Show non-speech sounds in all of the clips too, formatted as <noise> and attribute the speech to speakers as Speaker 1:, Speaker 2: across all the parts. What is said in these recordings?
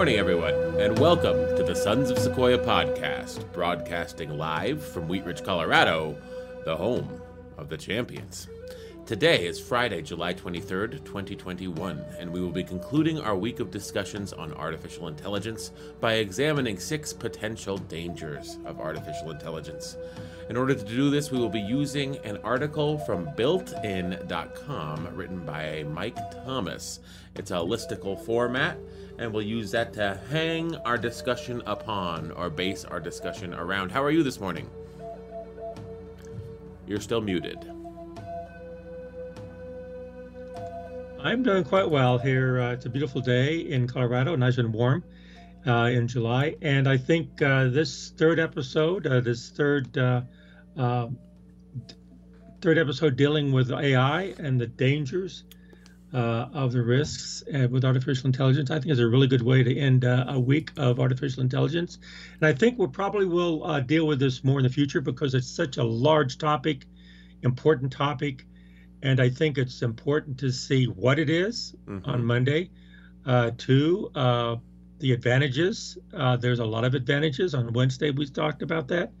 Speaker 1: Good morning, everyone, and welcome to the Sons of Sequoia podcast, broadcasting live from Wheat Ridge, Colorado, the home of the champions. Today is Friday, July 23rd, 2021, and we will be concluding our week of discussions on artificial intelligence by examining six potential dangers of artificial intelligence. In order to do this, we will be using an article from builtin.com written by Mike Thomas. It's a listicle format, and we'll use that to hang our discussion upon or base our discussion around. How are you this morning? You're still muted.
Speaker 2: I'm doing quite well here. Uh, it's a beautiful day in Colorado, nice and warm uh, in July. And I think uh, this third episode, uh, this third uh, uh, third episode dealing with AI and the dangers of the risks with artificial intelligence, I think is a really good way to end a week of artificial intelligence. And I think we probably will deal with this more in the future because it's such a large topic, important topic and I think it's important to see what it is mm-hmm. on Monday. Uh, two, uh, the advantages. Uh, there's a lot of advantages. On Wednesday, we talked about that,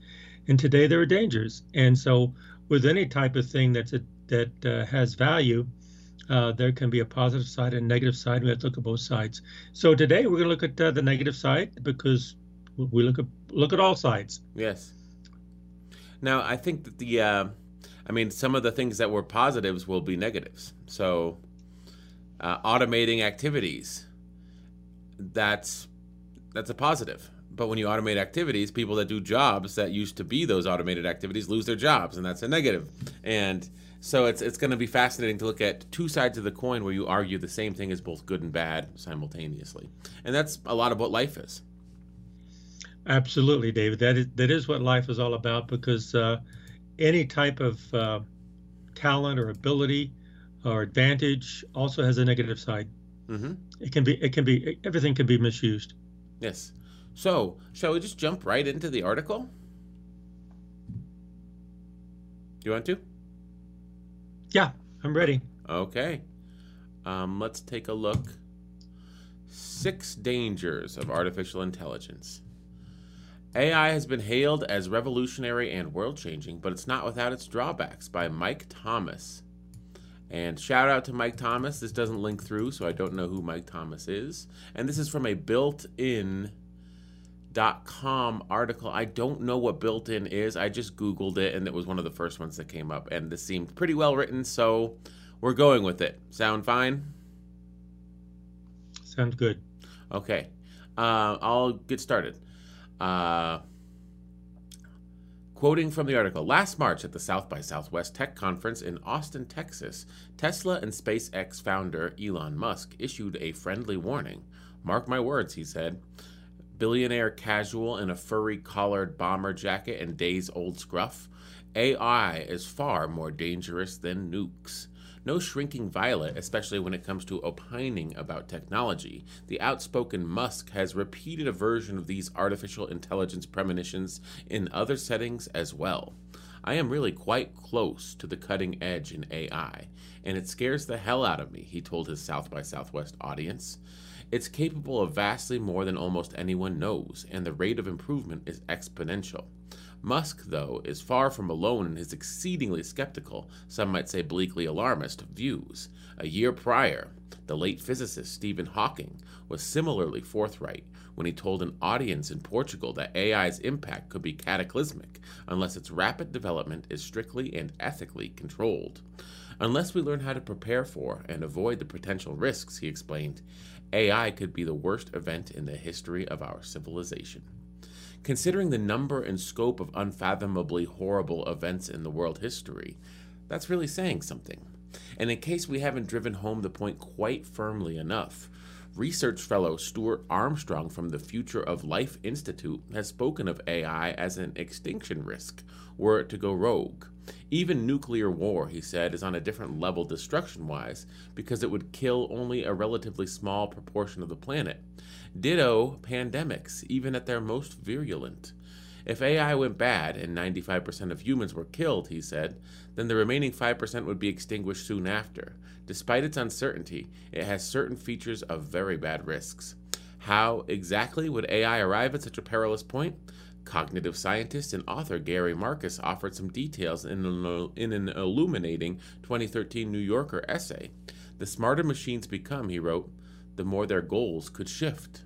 Speaker 2: and today there are dangers. And so, with any type of thing that's a, that uh, has value, uh, there can be a positive side and negative side. We have to look at both sides. So today we're going to look at uh, the negative side because we look at look at all sides.
Speaker 1: Yes. Now I think that the I mean, some of the things that were positives will be negatives. So, uh, automating activities, that's that's a positive. But when you automate activities, people that do jobs that used to be those automated activities lose their jobs, and that's a negative. And so it's it's going to be fascinating to look at two sides of the coin where you argue the same thing is both good and bad simultaneously, and that's a lot of what life is.
Speaker 2: Absolutely, David. That is that is what life is all about because. Uh, any type of uh, talent or ability or advantage also has a negative side. Mm-hmm. It can be, it can be, everything can be misused.
Speaker 1: Yes. So, shall we just jump right into the article? Do you want to?
Speaker 2: Yeah, I'm ready.
Speaker 1: Okay. Um, let's take a look. Six dangers of artificial intelligence. AI has been hailed as revolutionary and world changing, but it's not without its drawbacks by Mike Thomas. And shout out to Mike Thomas. This doesn't link through, so I don't know who Mike Thomas is. And this is from a built in com article. I don't know what built in is. I just Googled it and it was one of the first ones that came up. And this seemed pretty well written, so we're going with it. Sound fine?
Speaker 2: Sounds good.
Speaker 1: Okay. Uh, I'll get started. Uh, quoting from the article Last March at the South by Southwest Tech Conference in Austin, Texas, Tesla and SpaceX founder Elon Musk issued a friendly warning. Mark my words, he said. Billionaire casual in a furry collared bomber jacket and days old scruff. AI is far more dangerous than nukes. No shrinking violet, especially when it comes to opining about technology. The outspoken Musk has repeated a version of these artificial intelligence premonitions in other settings as well. I am really quite close to the cutting edge in AI, and it scares the hell out of me, he told his South by Southwest audience. It's capable of vastly more than almost anyone knows, and the rate of improvement is exponential. Musk, though, is far from alone in his exceedingly skeptical, some might say bleakly alarmist, views. A year prior, the late physicist Stephen Hawking was similarly forthright when he told an audience in Portugal that AI's impact could be cataclysmic unless its rapid development is strictly and ethically controlled. Unless we learn how to prepare for and avoid the potential risks, he explained, AI could be the worst event in the history of our civilization. Considering the number and scope of unfathomably horrible events in the world history, that's really saying something. And in case we haven't driven home the point quite firmly enough, research fellow Stuart Armstrong from the Future of Life Institute has spoken of AI as an extinction risk were it to go rogue. Even nuclear war, he said, is on a different level destruction wise because it would kill only a relatively small proportion of the planet. Ditto pandemics, even at their most virulent. If AI went bad and 95% of humans were killed, he said, then the remaining 5% would be extinguished soon after. Despite its uncertainty, it has certain features of very bad risks. How exactly would AI arrive at such a perilous point? Cognitive scientist and author Gary Marcus offered some details in an, in an illuminating 2013 New Yorker essay. The smarter machines become, he wrote, the more their goals could shift.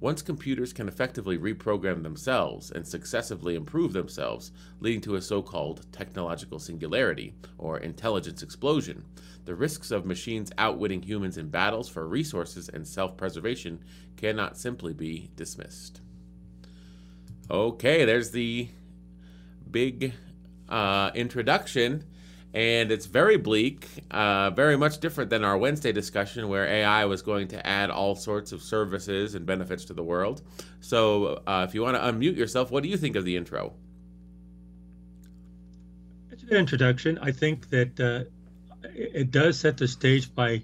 Speaker 1: Once computers can effectively reprogram themselves and successively improve themselves, leading to a so called technological singularity, or intelligence explosion, the risks of machines outwitting humans in battles for resources and self preservation cannot simply be dismissed. Okay, there's the big uh, introduction and it's very bleak, uh, very much different than our Wednesday discussion where AI was going to add all sorts of services and benefits to the world. So, uh, if you want to unmute yourself, what do you think of the intro?
Speaker 2: It's a good introduction. I think that uh, it does set the stage by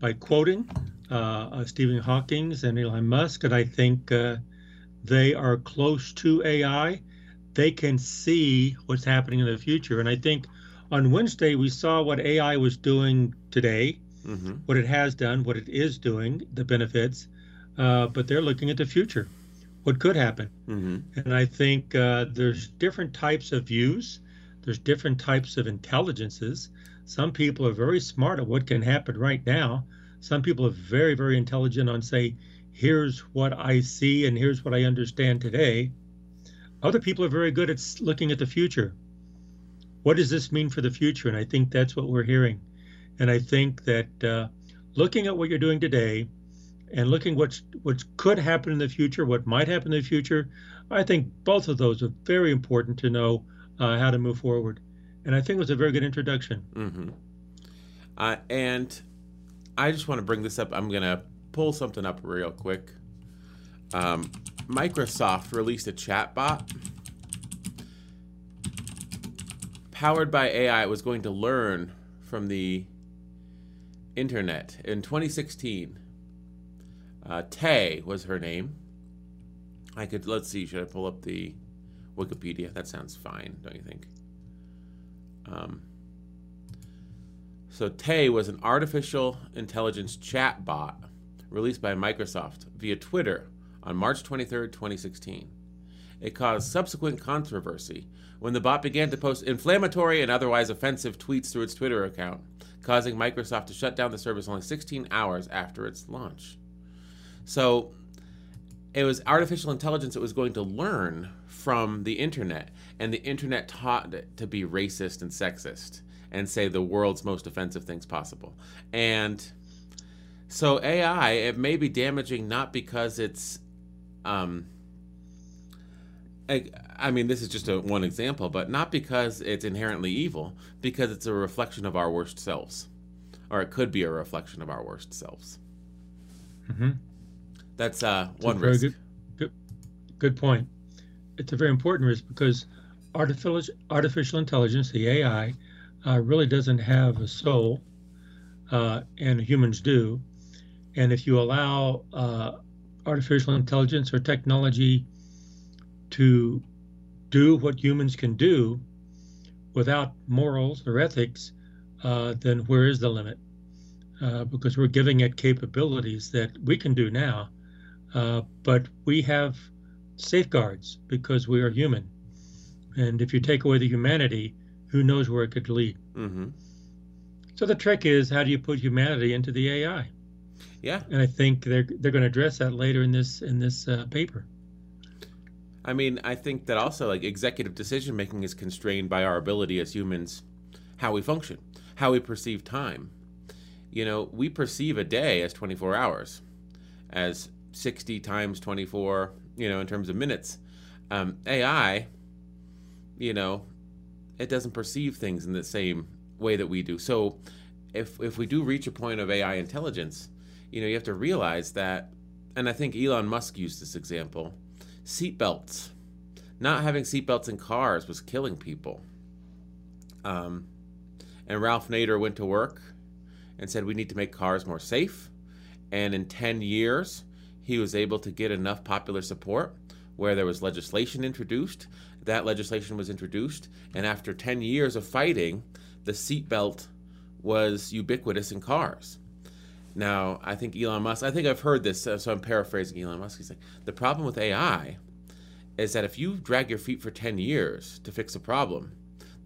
Speaker 2: by quoting uh, uh, Stephen Hawking's and Elon Musk, and I think they are close to AI. They can see what's happening in the future, and I think on Wednesday, we saw what AI was doing today, mm-hmm. what it has done, what it is doing, the benefits, uh, but they're looking at the future, what could happen. Mm-hmm. And I think uh, there's different types of views, there's different types of intelligences. Some people are very smart at what can happen right now. Some people are very, very intelligent on, say, here's what I see and here's what I understand today. Other people are very good at looking at the future what does this mean for the future? And I think that's what we're hearing. And I think that uh, looking at what you're doing today and looking what's what could happen in the future, what might happen in the future, I think both of those are very important to know uh, how to move forward. And I think it was a very good introduction.
Speaker 1: Mm-hmm. Uh, and I just want to bring this up. I'm going to pull something up real quick. Um, Microsoft released a chat bot powered by AI It was going to learn from the internet. In 2016, uh, Tay was her name. I could, let's see, should I pull up the Wikipedia? That sounds fine, don't you think? Um, so Tay was an artificial intelligence chat bot released by Microsoft via Twitter on March 23, 2016. It caused subsequent controversy when the bot began to post inflammatory and otherwise offensive tweets through its Twitter account, causing Microsoft to shut down the service only 16 hours after its launch. So it was artificial intelligence that was going to learn from the internet, and the internet taught it to be racist and sexist and say the world's most offensive things possible. And so AI, it may be damaging not because it's um, I, I mean, this is just a, one example, but not because it's inherently evil, because it's a reflection of our worst selves, or it could be a reflection of our worst selves. Mm-hmm. That's uh, one risk.
Speaker 2: Good, good, good point. It's a very important risk because artificial artificial intelligence, the AI, uh, really doesn't have a soul, uh, and humans do. And if you allow uh, artificial intelligence or technology to do what humans can do without morals or ethics, uh, then where is the limit? Uh, because we're giving it capabilities that we can do now, uh, but we have safeguards because we are human. And if you take away the humanity, who knows where it could lead? Mm-hmm. So the trick is, how do you put humanity into the AI?
Speaker 1: Yeah,
Speaker 2: and I think they're they're going to address that later in this in this uh, paper.
Speaker 1: I mean, I think that also like executive decision making is constrained by our ability as humans, how we function, how we perceive time. You know, we perceive a day as 24 hours, as 60 times 24, you know, in terms of minutes. Um, AI, you know, it doesn't perceive things in the same way that we do. So if, if we do reach a point of AI intelligence, you know, you have to realize that, and I think Elon Musk used this example seatbelts. Not having seatbelts in cars was killing people. Um, and Ralph Nader went to work and said, We need to make cars more safe. And in 10 years, he was able to get enough popular support where there was legislation introduced. That legislation was introduced. And after 10 years of fighting, the seatbelt was ubiquitous in cars. Now, I think Elon Musk, I think I've heard this, so I'm paraphrasing Elon Musk. He's like, the problem with AI is that if you drag your feet for 10 years to fix a problem,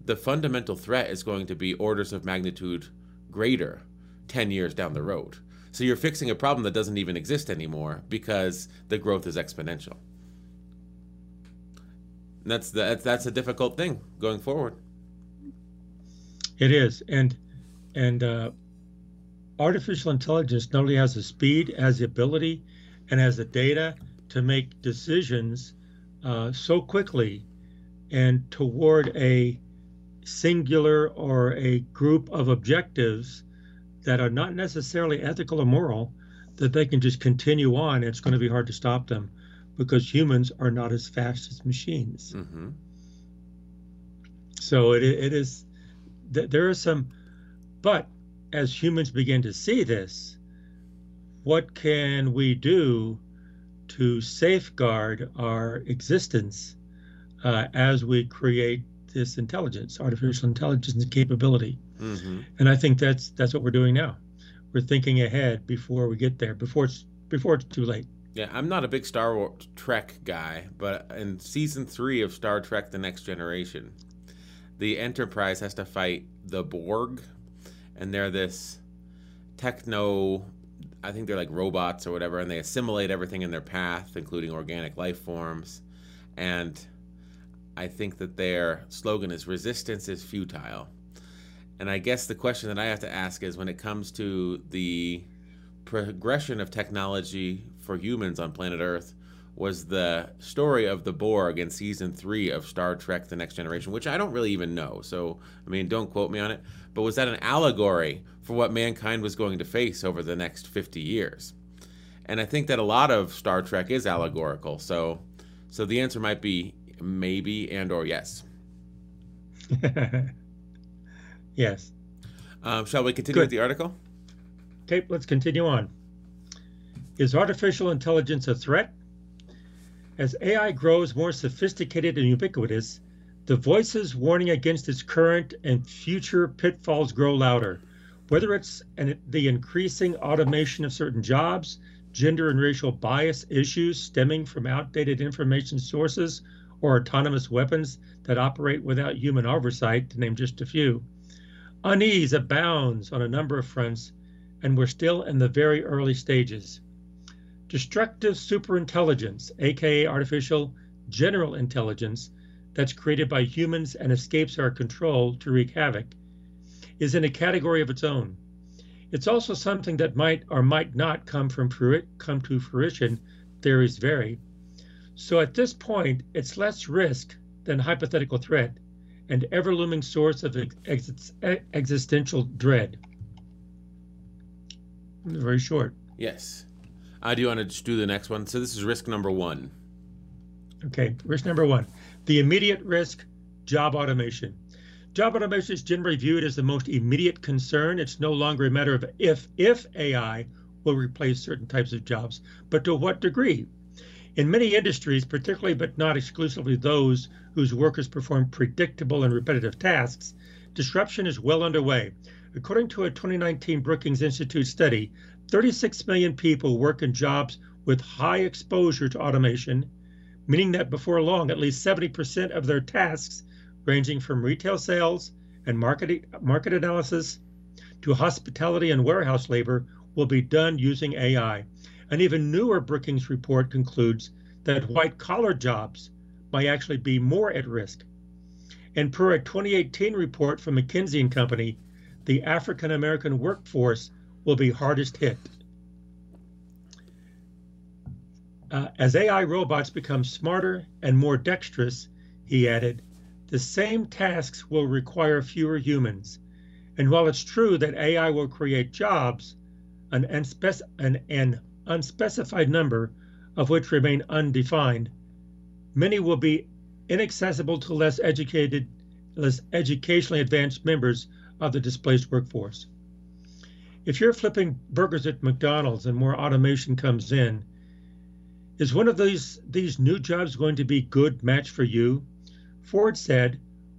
Speaker 1: the fundamental threat is going to be orders of magnitude greater 10 years down the road. So you're fixing a problem that doesn't even exist anymore because the growth is exponential. And that's the, that's a difficult thing going forward.
Speaker 2: It is, and and uh, artificial intelligence not only has the speed, has the ability, and has the data to make decisions uh, so quickly and toward a singular or a group of objectives that are not necessarily ethical or moral that they can just continue on. It's going to be hard to stop them because humans are not as fast as machines. Mm-hmm. So it, it is, there are some, but as humans begin to see this, what can we do to safeguard our existence uh, as we create this intelligence, artificial intelligence capability? Mm-hmm. And I think that's that's what we're doing now. We're thinking ahead before we get there, before it's before it's too late.
Speaker 1: Yeah, I'm not a big Star Wars Trek guy, but in season three of Star Trek: The Next Generation, the Enterprise has to fight the Borg, and they're this techno. I think they're like robots or whatever, and they assimilate everything in their path, including organic life forms. And I think that their slogan is "Resistance is futile." And I guess the question that I have to ask is when it comes to the progression of technology for humans on planet Earth was the story of the Borg in season three of Star Trek The Next Generation, which I don't really even know. So, I mean, don't quote me on it. But was that an allegory for what mankind was going to face over the next 50 years? And I think that a lot of Star Trek is allegorical. So, so the answer might be maybe and or yes. <laughs>
Speaker 2: yes.
Speaker 1: Um, shall we continue Good. with the article?
Speaker 2: Okay, let's continue on. Is artificial intelligence a threat? As AI grows more sophisticated and ubiquitous, the voices warning against its current and future pitfalls grow louder. Whether it's an, the increasing automation of certain jobs, gender and racial bias issues stemming from outdated information sources, or autonomous weapons that operate without human oversight, to name just a few, unease abounds on a number of fronts, and we're still in the very early stages. Destructive superintelligence, aka artificial general intelligence, that's created by humans and escapes our control to wreak havoc, is in a category of its own. It's also something that might or might not come from come to fruition. Theories vary. So at this point, it's less risk than hypothetical threat, and ever looming source of ex- existential dread. Very short.
Speaker 1: Yes. Uh, do want to just do the next one? So this is risk number one.
Speaker 2: Okay, risk number one. The immediate risk, job automation. Job automation is generally viewed as the most immediate concern. It's no longer a matter of if if AI will replace certain types of jobs, but to what degree. In many industries, particularly but not exclusively those whose workers perform predictable and repetitive tasks, disruption is well underway. According to a 2019 Brookings Institute study, 36 million people work in jobs with high exposure to automation, meaning that before long, at least 70% of their tasks, ranging from retail sales and market, market analysis to hospitality and warehouse labor, will be done using AI. An even newer Brookings report concludes that white collar jobs might actually be more at risk. And per a 2018 report from McKinsey and Company, the African American workforce will be hardest hit. Uh, as AI robots become smarter and more dexterous, he added, the same tasks will require fewer humans. And while it's true that AI will create jobs, an, unspec- an, an unspecified number of which remain undefined, many will be inaccessible to less educated, less educationally advanced members of the displaced workforce. If you're flipping burgers at McDonald's and more automation comes in, is one of these these new jobs going to be a good match for you? Ford said,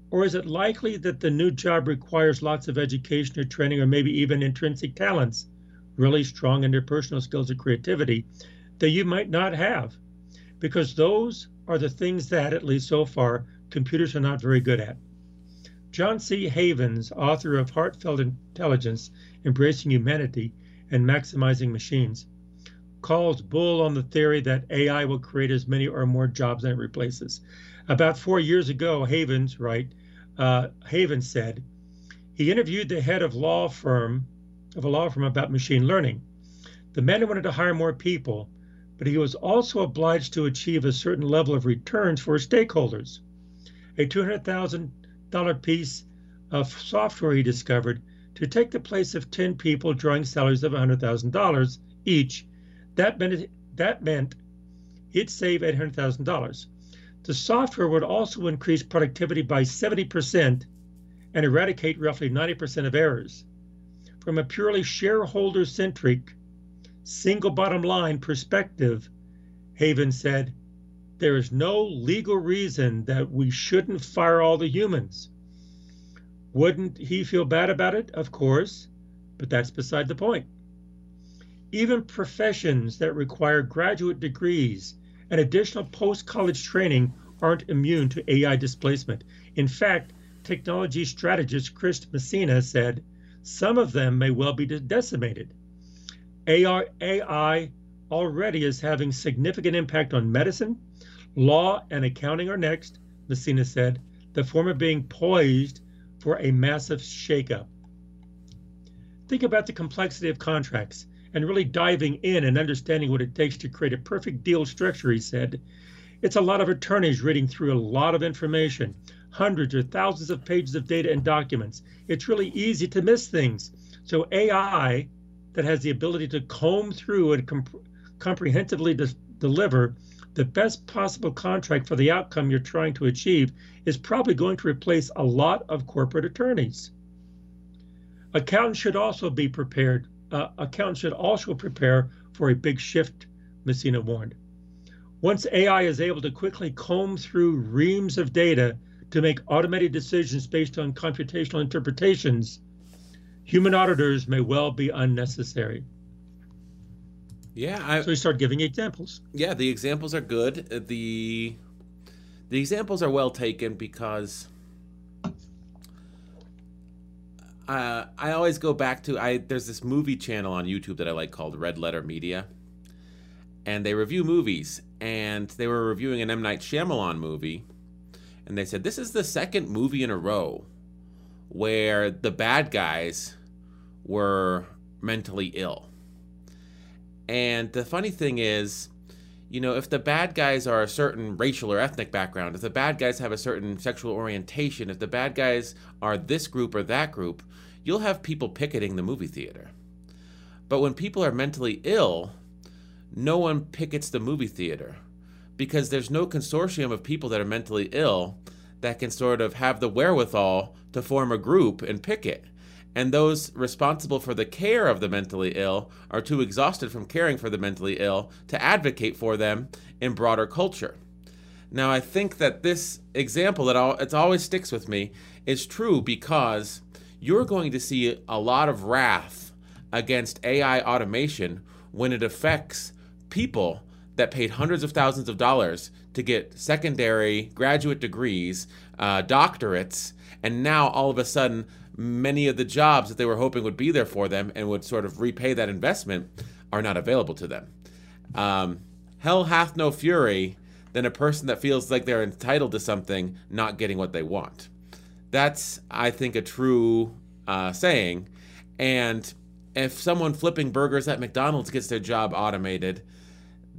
Speaker 2: or is it likely that the new job requires lots of education or training or maybe even intrinsic talents really strong interpersonal skills of creativity that you might not have, because those are the things that, at least so far, computers are not very good at. John C. Havens, author of Heartificial Intelligence Embracing Humanity and Maximizing Machines, calls bull on the theory that AI will create as many or more jobs than it replaces. About four years ago, Havens, right, uh, Havens said he interviewed the head of law firm of a law firm about machine learning. The man wanted to hire more people, but he was also obliged to achieve a certain level of returns for his stakeholders. A $200,000 piece of software he discovered to take the place of 10 people drawing salaries of $100,000 each. That meant, that meant he'd save $800,000. The software would also increase productivity by 70% and eradicate roughly 90% of errors. From a purely shareholder centric, single bottom line perspective, Haven said, there is no legal reason that we shouldn't fire all the humans. Wouldn't he feel bad about it? Of course, but that's beside the point. Even professions that require graduate degrees and additional post college training aren't immune to AI displacement. In fact, technology strategist Chris Messina said some of them may well be decimated. AI, AI already is having significant impact on medicine, law, and accounting are next, Messina said, the former being poised for a massive shakeup. Think about the complexity of contracts and really diving in and understanding what it takes to create a perfect deal structure, he said. It's a lot of attorneys reading through a lot of information, hundreds or thousands of pages of data and documents. It's really easy to miss things. So AI that has the ability to comb through and comp- comprehensively de- deliver the best possible contract for the outcome you're trying to achieve is probably going to replace a lot of corporate attorneys. Accountants should also be prepared. Uh, accountants should also prepare for a big shift, Messina warned. Once AI is able to quickly comb through reams of data to make automated decisions based on computational interpretations, human auditors may well be unnecessary.
Speaker 1: Yeah, I,
Speaker 2: so we start giving examples.
Speaker 1: Yeah, the examples are good. Uh, the the examples are well taken because uh, I always go back to I. There's this movie channel on YouTube that I like called Red Letter Media, and they review movies. And they were reviewing an M Night Shyamalan movie, and they said this is the second movie in a row where the bad guys were mentally ill. And the funny thing is, you know, if the bad guys are a certain racial or ethnic background, if the bad guys have a certain sexual orientation, if the bad guys are this group or that group, you'll have people picketing the movie theater. But when people are mentally ill, no one pickets the movie theater because there's no consortium of people that are mentally ill that can sort of have the wherewithal to form a group and picket. And those responsible for the care of the mentally ill are too exhausted from caring for the mentally ill to advocate for them in broader culture. Now, I think that this example that it always sticks with me is true because you're going to see a lot of wrath against AI automation when it affects people that paid hundreds of thousands of dollars to get secondary graduate degrees, uh, doctorates, and now all of a sudden, many of the jobs that they were hoping would be there for them and would sort of repay that investment are not available to them. Um, hell hath no fury than a person that feels like they're entitled to something not getting what they want. That's, I think, a true uh, saying. And if someone flipping burgers at McDonald's gets their job automated,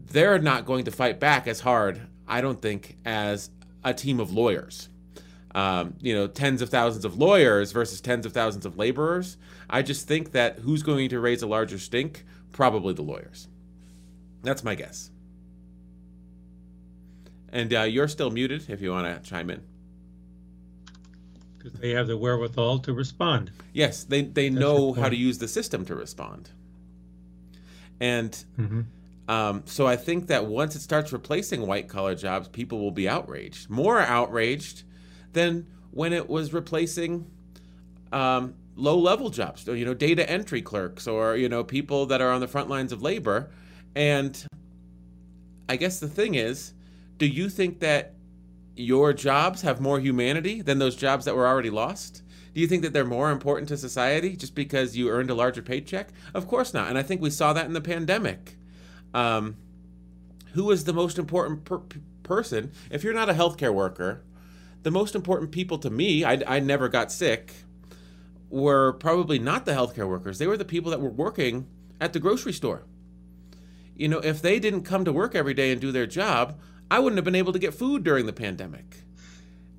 Speaker 1: they're not going to fight back as hard, I don't think, as a team of lawyers. Um, you know, tens of thousands of lawyers versus tens of thousands of laborers. I just think that who's going to raise a larger stink? Probably the lawyers. That's my guess. And uh, you're still muted if you want to chime in.
Speaker 2: Because they have the wherewithal to respond.
Speaker 1: Yes, they, they know how to use the system to respond. And mm-hmm. Um, so I think that once it starts replacing white collar jobs, people will be outraged, more outraged than when it was replacing um, low level jobs, you know, data entry clerks or, you know, people that are on the front lines of labor. And I guess the thing is, do you think that your jobs have more humanity than those jobs that were already lost? Do you think that they're more important to society just because you earned a larger paycheck? Of course not. And I think we saw that in the pandemic. Um, who is the most important per- person? If you're not a healthcare worker, the most important people to me, I, I never got sick, were probably not the healthcare workers. They were the people that were working at the grocery store. You know, if they didn't come to work every day and do their job, I wouldn't have been able to get food during the pandemic.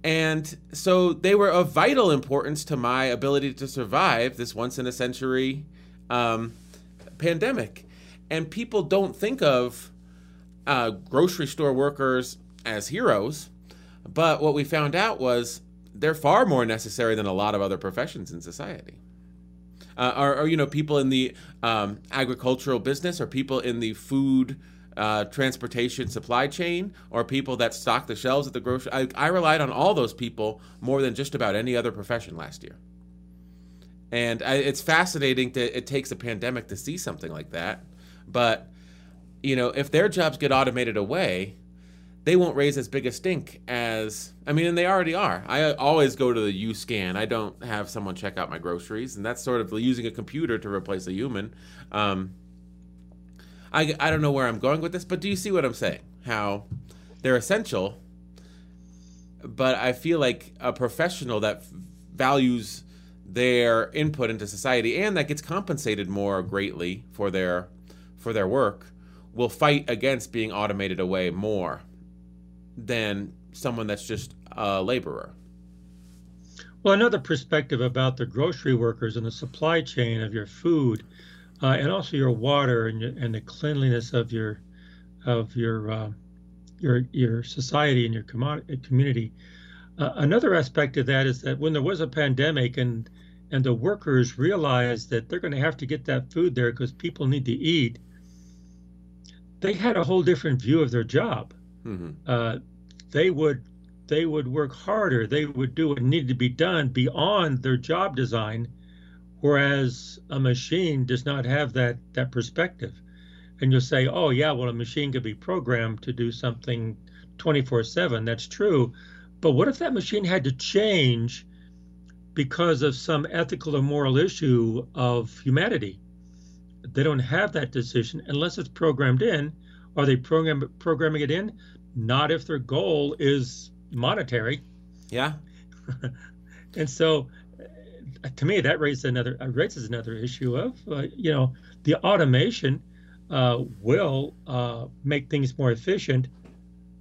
Speaker 1: And so they were of vital importance to my ability to survive this once in a century um, pandemic. And people don't think of uh, grocery store workers as heroes. But what we found out was they're far more necessary than a lot of other professions in society. Uh, or, or, you know, people in the um, agricultural business, or people in the food uh, transportation supply chain, or people that stock the shelves at the grocery. I, I relied on all those people more than just about any other profession last year. And I, it's fascinating that it takes a pandemic to see something like that. But you know, if their jobs get automated away, they won't raise as big a stink as I mean, and they already are. I always go to the U scan. I don't have someone check out my groceries, and that's sort of using a computer to replace a human. Um, I I don't know where I'm going with this, but do you see what I'm saying? How they're essential, but I feel like a professional that values their input into society and that gets compensated more greatly for their for their work will fight against being automated away more than someone that's just a laborer.
Speaker 2: Well, another perspective about the grocery workers and the supply chain of your food, uh, and also your water and, your, and the cleanliness of your of your uh, your your society and your community. Uh, another aspect of that is that when there was a pandemic and and the workers realized that they're going to have to get that food there because people need to eat, they had a whole different view of their job. Mm-hmm. Uh, they would they would work harder. They would do what needed to be done beyond their job design, whereas a machine does not have that that perspective. And you'll say, "Oh yeah, well a machine could be programmed to do something 24/7." That's true, but what if that machine had to change because of some ethical or moral issue of humanity? They don't have that decision unless it's programmed in. Are they program, programming it in? Not if their goal is monetary.
Speaker 1: Yeah. <laughs>
Speaker 2: and so, to me, that raises another uh, raises another issue of uh, you know the automation uh, will uh, make things more efficient,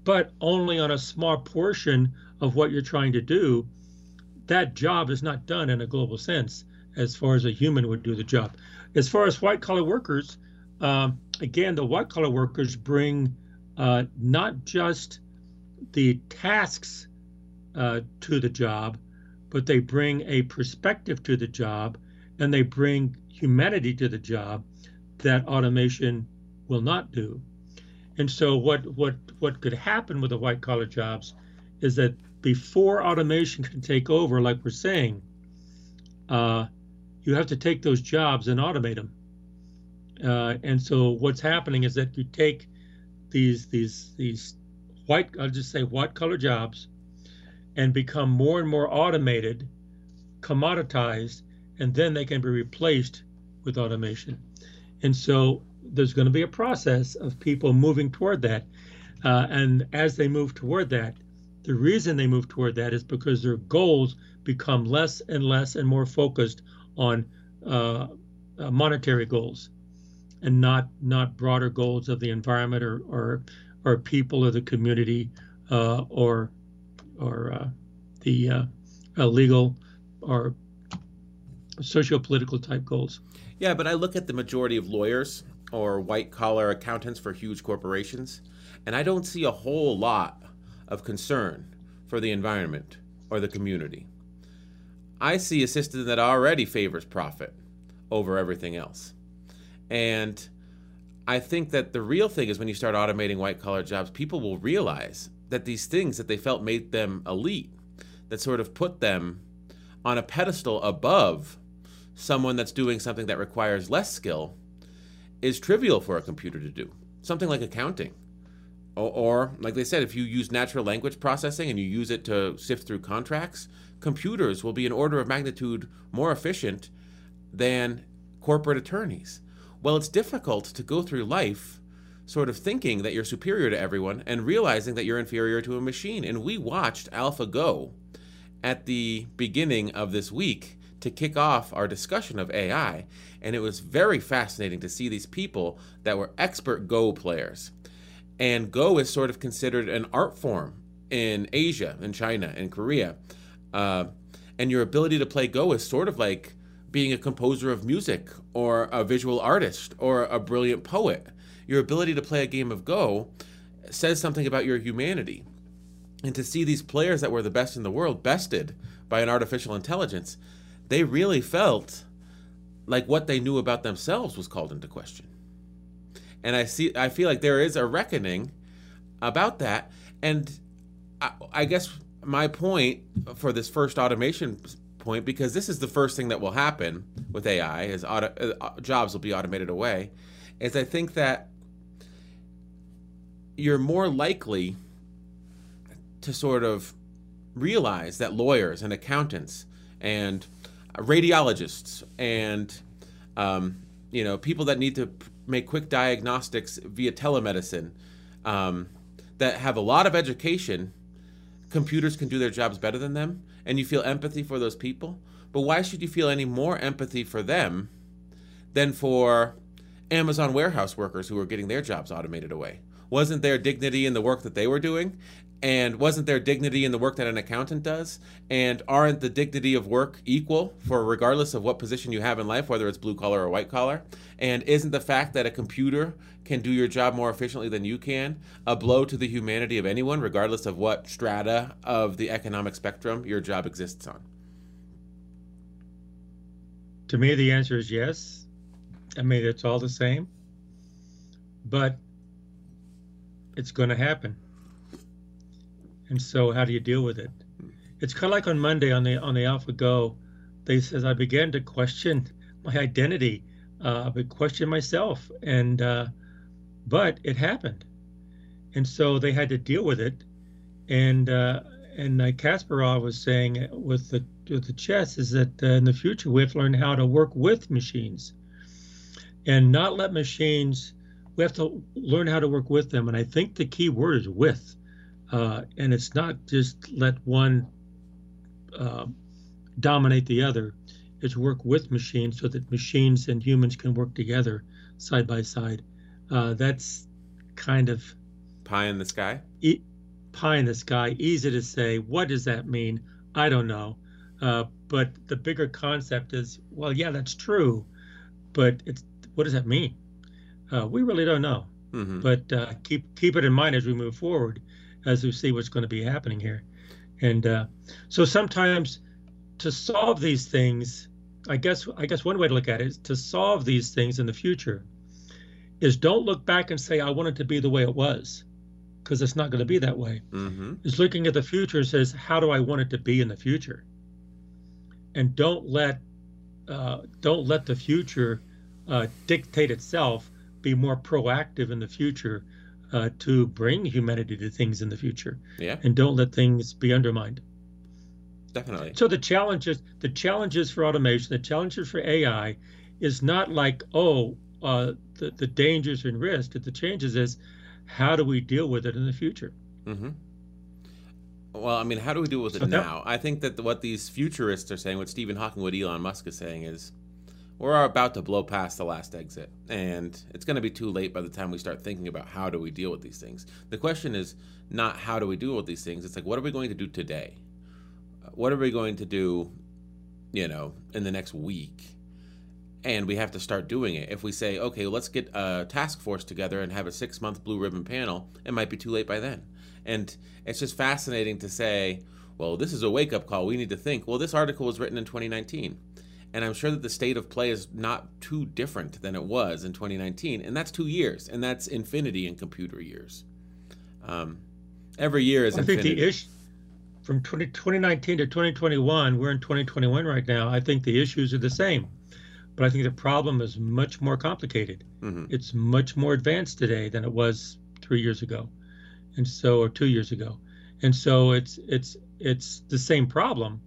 Speaker 2: but only on a small portion of what you're trying to do. That job is not done in a global sense as far as a human would do the job. As far as white collar workers, um, again, the white collar workers bring uh, not just the tasks uh, to the job, but they bring a perspective to the job and they bring humanity to the job that automation will not do. And so what what what could happen with the white collar jobs is that before automation can take over, like we're saying, uh, you have to take those jobs and automate them. Uh, and so what's happening is that you take these these these white I'll just say white collar jobs and become more and more automated, commoditized, and then they can be replaced with automation. And so there's going to be a process of people moving toward that. Uh, and as they move toward that, the reason they move toward that is because their goals become less and less and more focused on uh, uh, monetary goals and not not broader goals of the environment or or, or people or the community uh, or or uh, the uh, legal or socio-political type goals.
Speaker 1: Yeah, but I look at the majority of lawyers or white collar accountants for huge corporations, and I don't see a whole lot of concern for the environment or the community. I see a system that already favors profit over everything else. And I think that the real thing is when you start automating white collar jobs, people will realize that these things that they felt made them elite, that sort of put them on a pedestal above someone that's doing something that requires less skill is trivial for a computer to do. Something like accounting. Or, or, like they said, if you use natural language processing and you use it to sift through contracts, computers will be an order of magnitude more efficient than corporate attorneys. Well, it's difficult to go through life sort of thinking that you're superior to everyone and realizing that you're inferior to a machine. And we watched AlphaGo at the beginning of this week to kick off our discussion of AI. And it was very fascinating to see these people that were expert Go players. And Go is sort of considered an art form in Asia, in China, in Korea. Uh, and your ability to play Go is sort of like being a composer of music or a visual artist or a brilliant poet. Your ability to play a game of Go says something about your humanity. And to see these players that were the best in the world bested by an artificial intelligence, they really felt like what they knew about themselves was called into question. And I see I feel like there is a reckoning about that and I, I guess my point for this first automation point because this is the first thing that will happen with AI is auto, uh, jobs will be automated away is I think that you're more likely to sort of realize that lawyers and accountants and radiologists and um, you know people that need to make quick diagnostics via telemedicine um, that have a lot of education computers can do their jobs better than them and you feel empathy for those people but why should you feel any more empathy for them than for amazon warehouse workers who are getting their jobs automated away? Wasn't there dignity in the work that they were doing and wasn't there dignity in the work that an accountant does? And aren't the dignity of work equal for regardless of what position you have in life, whether it's blue collar or white collar? And isn't the fact that a computer can do your job more efficiently than you can a blow to the humanity of anyone, regardless of what strata of the economic spectrum your job exists on?
Speaker 2: To me, the answer is yes. I mean, it's all the same. But it's going to happen. And so, how do you deal with it? It's kind of like on Monday on the on the AlphaGo, they says I began to question my identity, uh, I question myself, and uh, but it happened, and so they had to deal with it, and uh, and uh, Kasparov was saying with the with the chess is that uh, in the future we have to learn how to work with machines, and not let machines. We have to learn how to work with them, and I think the key word is with uh, and it's not just let one uh, dominate the other. It's work with machines so that machines and humans can work together side by side. Uh, that's kind of
Speaker 1: pie in the sky.
Speaker 2: E- pie in the sky. Easy to say. What does that mean? I don't know. Uh, but the bigger concept is, well, yeah, that's true, but it's what does that mean? Uh, we really don't know. Mm-hmm. But uh, keep keep it in mind as we move forward as we see what's going to be happening here. And uh, so sometimes to solve these things, I guess I guess one way to look at it is to solve these things in the future is don't look back and say I want it to be the way it was because it's not going to be that way. Mm-hmm. Is looking at the future and says how do I want it to be in the future, and don't let uh, don't let the future uh, dictate itself. Be more proactive in the future uh, to bring humanity to things in the future.
Speaker 1: Yeah.
Speaker 2: And don't let things be undermined.
Speaker 1: Definitely.
Speaker 2: So the challenges, the challenges for automation, the challenges for AI, is not like oh uh, the the dangers and risks. The changes is how do we deal with it in the future.
Speaker 1: Mm-hmm. Well, I mean, how do we deal with it so now? That, I think that what these futurists are saying, what Stephen Hawking, what Elon Musk is saying, is we're about to blow past the last exit and it's going to be too late by the time we start thinking about how do we deal with these things. The question is not how do we deal with these things it's like what are we going to do today? What are we going to do you know in the next week? And we have to start doing it. If we say okay let's get a task force together and have a six month blue ribbon panel it might be too late by then. And it's just fascinating to say well this is a wake up call. We need to think. Well this article was written in 2019 and I'm sure that the state of play is not too different than it was in 2019. And that's two years, and that's infinity in computer years. Um, every year is I infinity. think the issue
Speaker 2: from 20, 2019 to 2021, we're in 2021 right now. I think the issues are the same. but I think the problem is much more complicated.
Speaker 1: hmm
Speaker 2: It's much more advanced today than it was three years ago, and so or two years ago, and so it's it's it's the same problem,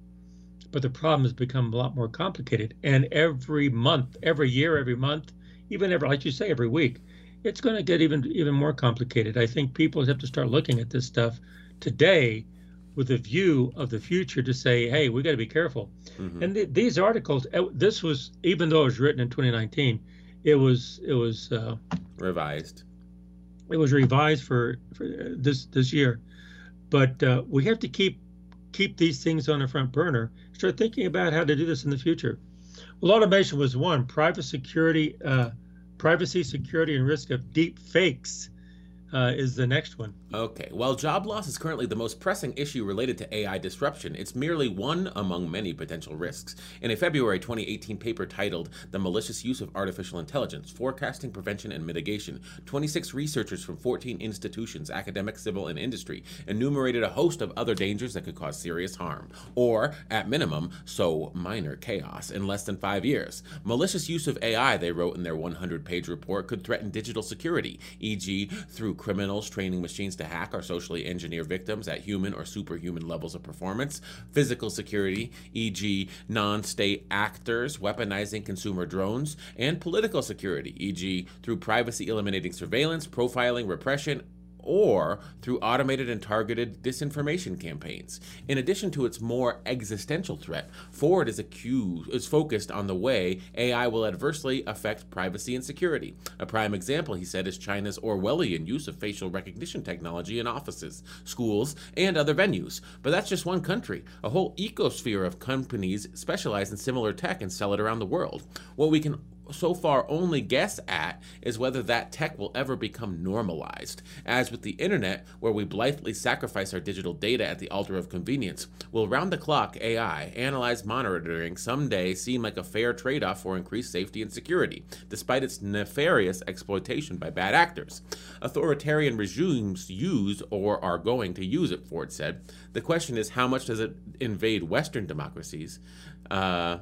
Speaker 2: but the problem has become a lot more complicated. And every month, every year, every month, even every like you say, every week, it's going to get even even more complicated. I think people have to start looking at this stuff today with a view of the future to say, hey, we got to be careful.
Speaker 1: hmm
Speaker 2: And th- these articles, uh, this was even though it was written in 2019, it was it was uh,
Speaker 1: Revised.
Speaker 2: it was revised for, for uh, this this year. But uh, we have to keep keep these things on the front burner. Start thinking about how to do this in the future. Well, automation was one. Private security, uh, privacy, security, and risk of deep fakes uh, is the next one.
Speaker 1: Okay, while job loss is currently the most pressing issue related to AI disruption, it's merely one among many potential risks. In a February 2018 paper titled The Malicious Use of Artificial Intelligence Forecasting, Prevention, and Mitigation, 26 researchers from 14 institutions, academic, civil, and industry, enumerated a host of other dangers that could cause serious harm, or, at minimum, so minor chaos in less than five years. Malicious use of AI, they wrote in their 100 page report, could threaten digital security, e.g., through criminals training machines to hack or socially engineer victims at human or superhuman levels of performance, physical security, e.g., non state actors weaponizing consumer drones, and political security, e.g., through privacy eliminating surveillance, profiling, repression, or through automated and targeted disinformation campaigns. In addition to its more existential threat, Ford is accused is focused on the way AI will adversely affect privacy and security. A prime example, he said, is China's Orwellian use of facial recognition technology in offices, schools, and other venues. But that's just one country. A whole ecosphere of companies specialize in similar tech and sell it around the world. What we can so far only guess at is whether that tech will ever become normalized. As with the internet, where we blithely sacrifice our digital data at the altar of convenience, will round the clock AI, analyze monitoring, someday seem like a fair trade off for increased safety and security, despite its nefarious exploitation by bad actors. Authoritarian regimes use or are going to use it, Ford said. The question is how much does it invade Western democracies? Uh,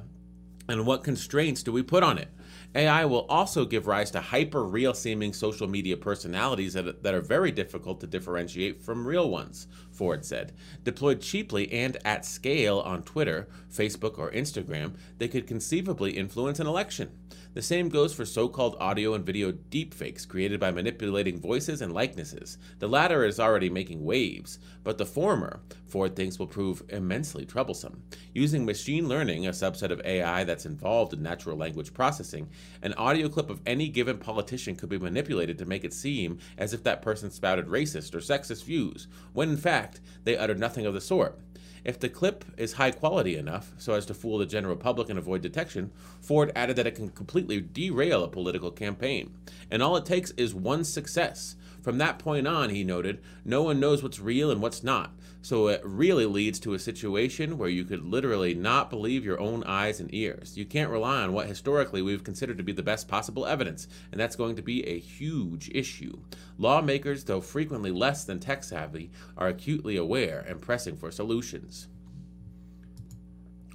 Speaker 1: and what constraints do we put on it? AI will also give rise to hyper real seeming social media personalities that, that are very difficult to differentiate from real ones, Ford said. Deployed cheaply and at scale on Twitter, Facebook, or Instagram, they could conceivably influence an election. The same goes for so called audio and video deepfakes created by manipulating voices and likenesses. The latter is already making waves, but the former, Ford thinks, will prove immensely troublesome. Using machine learning, a subset of AI that's involved in natural language processing, an audio clip of any given politician could be manipulated to make it seem as if that person spouted racist or sexist views, when in fact they uttered nothing of the sort. If the clip is high quality enough so as to fool the general public and avoid detection, Ford added that it can completely derail a political campaign. And all it takes is one success. From that point on, he noted, no one knows what's real and what's not. So it really leads to a situation where you could literally not believe your own eyes and ears. You can't rely on what historically we've considered to be the best possible evidence, and that's going to be a huge issue. Lawmakers, though frequently less than tech savvy, are acutely aware and pressing for solutions.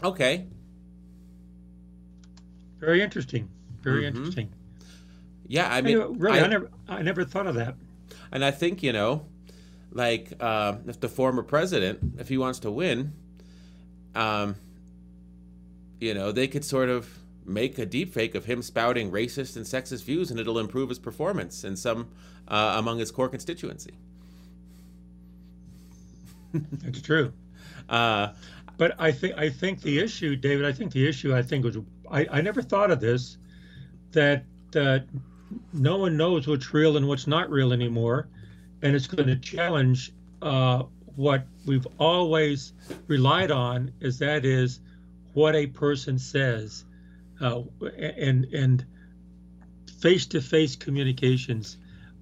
Speaker 1: Okay.
Speaker 2: Very interesting. Very
Speaker 1: Mhm.
Speaker 2: interesting.
Speaker 1: Yeah, I
Speaker 2: I
Speaker 1: mean,
Speaker 2: really, I,
Speaker 1: I-
Speaker 2: never, I never thought of that.
Speaker 1: And I think, you know, like uh, if the former president, if he wants to win, um, you know, they could sort of make a deepfake of him spouting racist and sexist views, and it'll improve his performance in some uh, among his core constituency.
Speaker 2: It's true. <laughs>
Speaker 1: Uh,
Speaker 2: But I think I think the issue, David. I think the issue. I think was I, I never thought of this that uh, no one knows what's real and what's not real anymore, and it's going to challenge uh, what we've always relied on. Is that is what a person says, uh, and and face to face communications,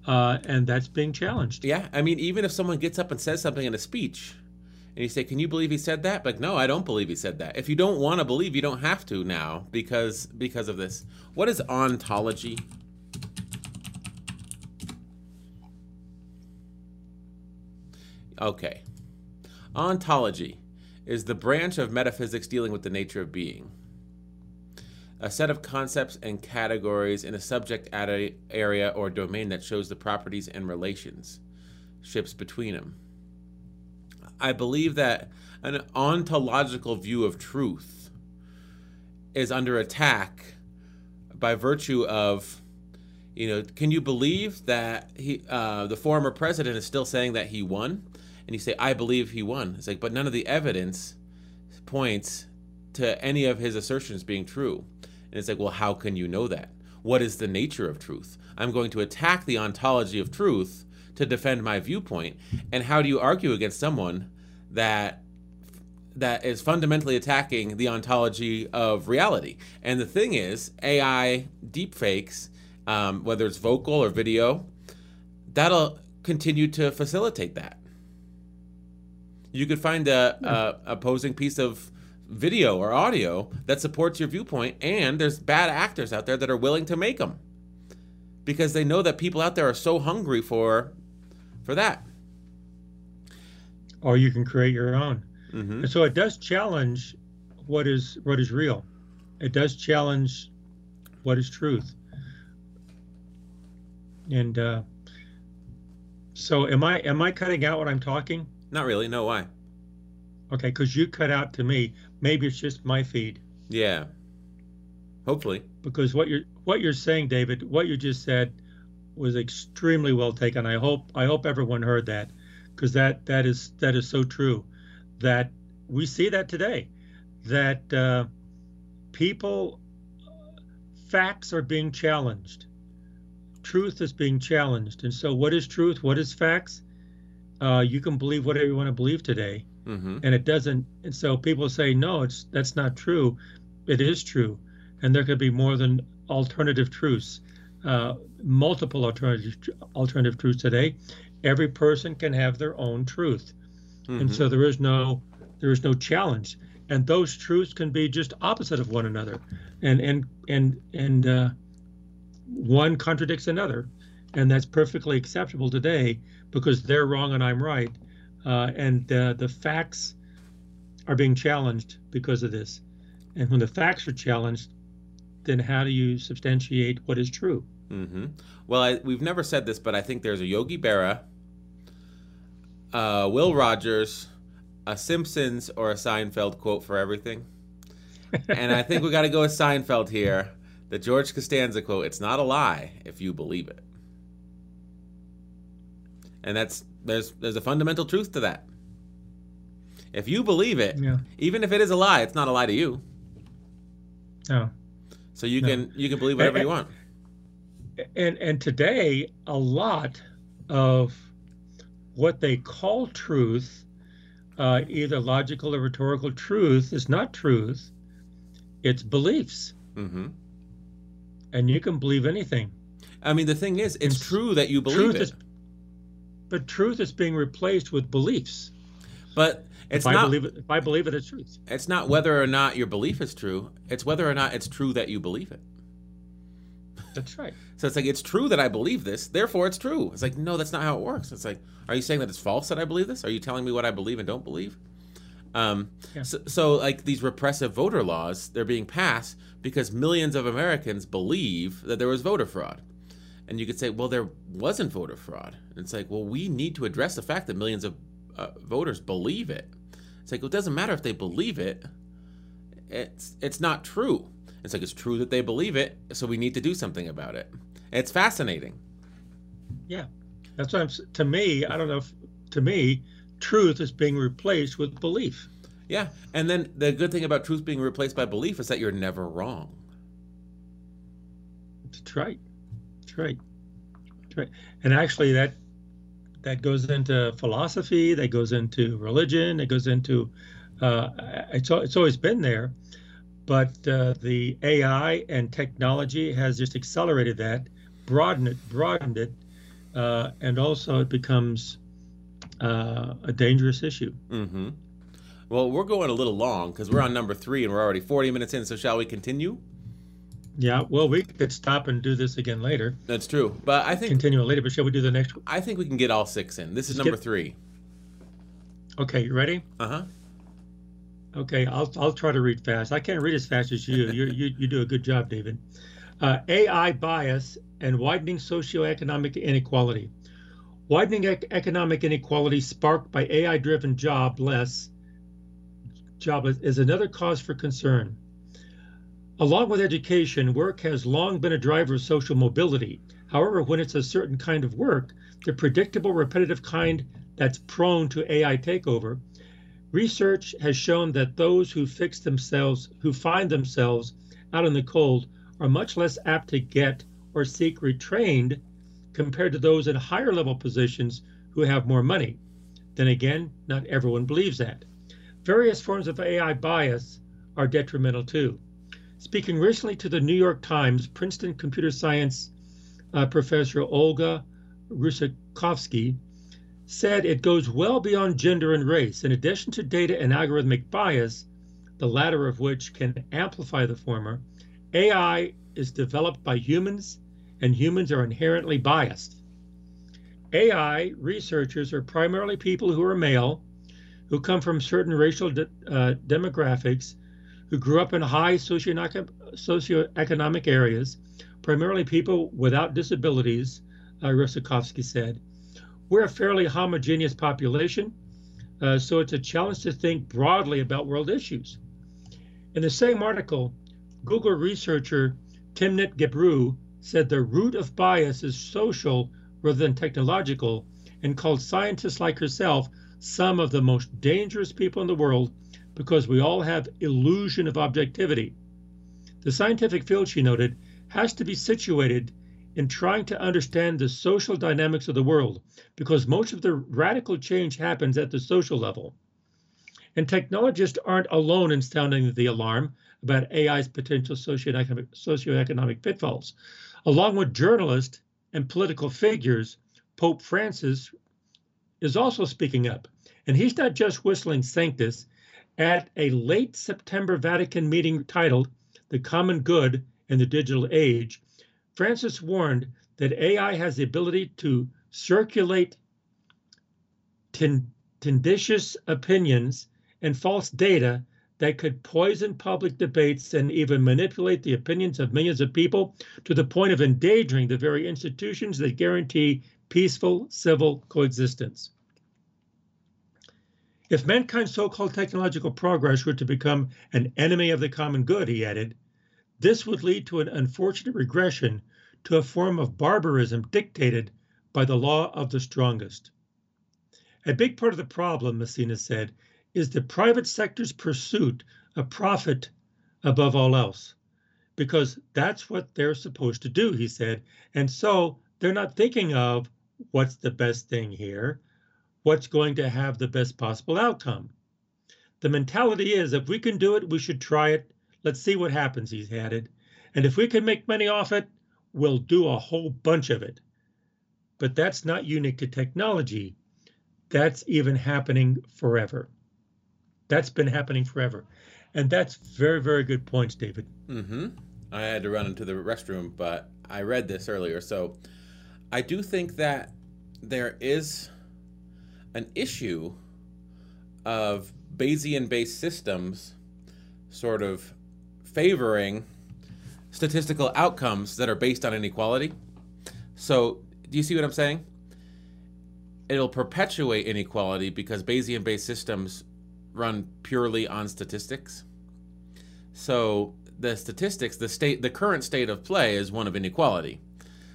Speaker 2: uh, and that's being challenged.
Speaker 1: yeah, I mean, even if someone gets up and says something in a speech, and you say, "Can you believe he said that?" Like, no, I don't believe he said that. If you don't want to believe, you don't have to now because because of this. What is ontology? Okay. Ontology is the branch of metaphysics dealing with the nature of being. a set of concepts and categories in a subject area or domain that shows the properties and relations ships between them. I believe that an ontological view of truth is under attack by virtue of you know can you believe that he uh, the former president is still saying that he won and you say i believe he won it's like but none of the evidence points to any of his assertions being true and it's like, well, how can you know that? What is the nature of truth? I'm going to attack the ontology of truth to defend my viewpoint. And how do you argue against someone that that is fundamentally attacking the ontology of reality? And the thing is, AI deepfakes, um, whether it's vocal or video, that'll continue to facilitate that. You could find a, a opposing piece of video or audio that supports your viewpoint, and there's bad actors out there that are willing to make them because they know that people out there are so hungry for for that.
Speaker 2: Or you can create your own. Mm-hmm. And so it does challenge what is what is real. It does challenge what is truth. And uh, so, am I am I cutting out what I'm talking?
Speaker 1: Not really. No, why?
Speaker 2: Okay, because you cut out to me. Maybe it's just my feed.
Speaker 1: Yeah. Hopefully.
Speaker 2: Because what you're what you're saying, David, what you just said was extremely well taken. I hope I hope everyone heard that because that that is that is so true. That we see that today. That uh, people facts are being challenged. Truth is being challenged. And so, what is truth? What is facts? Uh, you can believe whatever you want to believe today mm-hmm. and it doesn't. And so people say, no, it's that's not true. It is true, and there could be more than alternative truths, uh, multiple alternative alternative truths today. Every person can have their own truth, mm-hmm. and so there is no there is no challenge. And those truths can be just opposite of one another, and and and and uh, one contradicts another, and that's perfectly acceptable today because they're wrong and I'm right uh, and uh, the facts are being challenged because of this. And when the facts are challenged, then how do you substantiate what is true?
Speaker 1: Mm-hmm. Well, I, we've never said this, but I think there's a Yogi Berra, uh, Will Rogers, a Simpsons, or a Seinfeld quote for everything. <laughs> and I think we got to go with Seinfeld here. The George Costanza quote: "It's not a lie if you believe it." And that's there's there's a fundamental truth to that. If you believe it, yeah. even if it is a lie, it's not a lie to you.
Speaker 2: No.
Speaker 1: So you no. can you can believe whatever
Speaker 2: and,
Speaker 1: you want.
Speaker 2: And and today a lot of what they call truth, uh, either logical or rhetorical truth, is not truth. It's beliefs. Mm-hmm. And you can believe anything.
Speaker 1: I mean, the thing is, it's, true that you believe truth it. Is,
Speaker 2: but truth is being replaced with beliefs.
Speaker 1: But it's
Speaker 2: if
Speaker 1: not.
Speaker 2: I believe it, if I believe it, it's truth.
Speaker 1: It's not whether or not your belief is true. It's whether or not it's true that you believe it.
Speaker 2: That's right. <laughs>
Speaker 1: So it's like it's true that I believe this, therefore it's true. It's like no, that's not how it works. It's like, are you saying that it's false that I believe this? Are you telling me what I believe and don't believe? Um, yeah. so, so, like these repressive voter laws, they're being passed because millions of Americans believe that there was voter fraud. And you could say, well, there wasn't voter fraud. And it's like, well, we need to address the fact that millions of uh, voters believe it. It's like, well, it doesn't matter if they believe it. It's it's not true. It's like it's true that they believe it, so we need to do something about it. It's fascinating.
Speaker 2: Yeah, that's what I'm. To me, I don't know. if To me, truth is being replaced with belief.
Speaker 1: Yeah, and then the good thing about truth being replaced by belief is that you're never wrong.
Speaker 2: That's right right. That's right. And actually, that that goes into philosophy. That goes into religion. It goes into uh, it's it's always been there, but uh, the AI and technology has just accelerated that, broadened it, broadened it, uh, and also it becomes uh, a dangerous issue.
Speaker 1: Mm-hmm. Well, we're going a little long because we're on number three and we're already 40 minutes in. So, shall we continue?
Speaker 2: Yeah, well, we could stop and do this again later.
Speaker 1: That's true, but I think
Speaker 2: continue later. But shall we do the next? one?
Speaker 1: I think we can get all six in. This is number three.
Speaker 2: Okay, you ready?
Speaker 1: Uh huh.
Speaker 2: Okay, I'll I'll try to read fast. I can't read as fast as you. you you you do a good job, David. Uh, AI bias and widening socioeconomic inequality. Widening ec- economic inequality sparked by AI-driven jobless jobless is another cause for concern. Along with education, work has long been a driver of social mobility. However, when it's a certain kind of work, the predictable, repetitive kind that's prone to AI takeover, research has shown that those who fix themselves, who find themselves out in the cold, are much less apt to get or seek retrained compared to those in higher level positions who have more money. Then again, not everyone believes that. Various forms of AI bias are detrimental too. Speaking recently to the New York Times, Princeton computer science uh, professor Olga Russakovsky said it goes well beyond gender and race. In addition to data and algorithmic bias, the latter of which can amplify the former, AI is developed by humans and humans are inherently biased. AI researchers are primarily people who are male who come from certain racial de- uh, demographics, who grew up in high socioeconomic, areas, primarily people without disabilities, uh, Russakovsky said. We're a fairly homogeneous population, uh, so it's a challenge to think broadly about world issues. In the same article, Google researcher Timnit Gebru said the root of bias is social rather than technological and called scientists like herself some of the most dangerous people in the world because we all have illusion of objectivity. The scientific field, she noted, has to be situated in trying to understand the social dynamics of the world because most of the radical change happens at the social level. And technologists aren't alone in sounding the alarm about AI's potential socioeconomic, socioeconomic pitfalls. Along with journalists and political figures, Pope Francis is also speaking up and he's not just whistling Sanctus. At a late September Vatican meeting titled The Common Good in the Digital Age, Francis warned that AI has the ability to circulate tendentious opinions and false data that could poison public debates and even manipulate the opinions of millions of people to the point of endangering the very institutions that guarantee peaceful civil coexistence. If mankind's so called technological progress were to become an enemy of the common good, he added, this would lead to an unfortunate regression to a form of barbarism dictated by the law of the strongest. A big part of the problem, Messina said, is the private sector's pursuit of profit above all else, because that's what they're supposed to do, he said. And so they're not thinking of what's the best thing here what's going to have the best possible outcome. The mentality is if we can do it, we should try it. Let's see what happens, he's added. And if we can make money off it, we'll do a whole bunch of it. But that's not unique to technology. That's even happening forever. That's been happening forever. And that's very, very good points, David.
Speaker 1: Mm-hmm. I had to run into the restroom, but I read this earlier. So I do think that there is an issue of Bayesian based systems sort of favoring statistical outcomes that are based on inequality. So, do you see what I'm saying? It'll perpetuate inequality because Bayesian based systems run purely on statistics. So, the statistics, the state, the current state of play is one of inequality.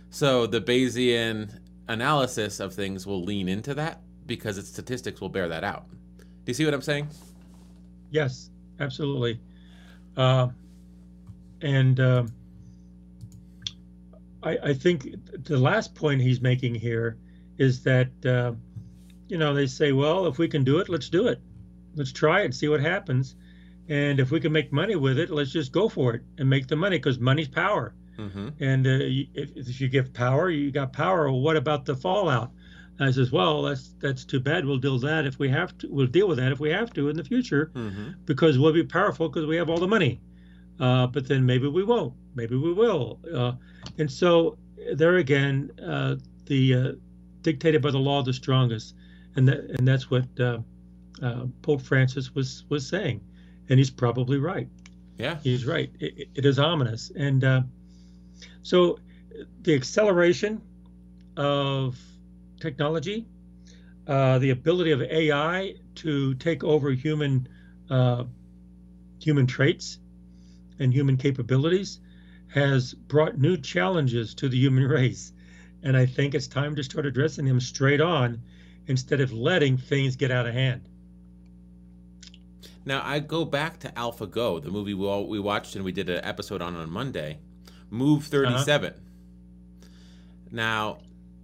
Speaker 1: So, the Bayesian analysis of things will lean into that because its statistics will bear that out. Do you see what I'm saying?
Speaker 2: Yes, absolutely. Uh, and uh, I, I, think the last point he's making here is that, uh, you know, they say, well, if we can do it, let's do it. Let's try it, see what happens. And if we can make money with it, let's just go for it and make the money because money's power. Mm-hmm. And uh, if, if, you give power, you got power. Well, what about the fallout? I says, well, that's that's too bad. We'll deal with that if we have to. We'll deal with that if we have to in the future, mm-hmm. because we'll be powerful because we have all the money. Uh, but then maybe we won't. Maybe we will. Uh, and so there again, uh, the uh, dictated by the law of the strongest, and that and that's what uh, uh, Pope Francis was was saying. and he's probably right.
Speaker 1: Yeah,
Speaker 2: he's right. it, it is ominous, and uh, so the acceleration of technology, uh, the ability of AI to take over human uh, human traits and human capabilities has brought new challenges to the human <laughs> race. And I think it's time to start addressing them straight on instead of letting things get out of hand.
Speaker 1: Now, I go back to AlphaGo, the movie we, all, we watched and we did an episode on on Monday, Move 37. Uh-huh. Now,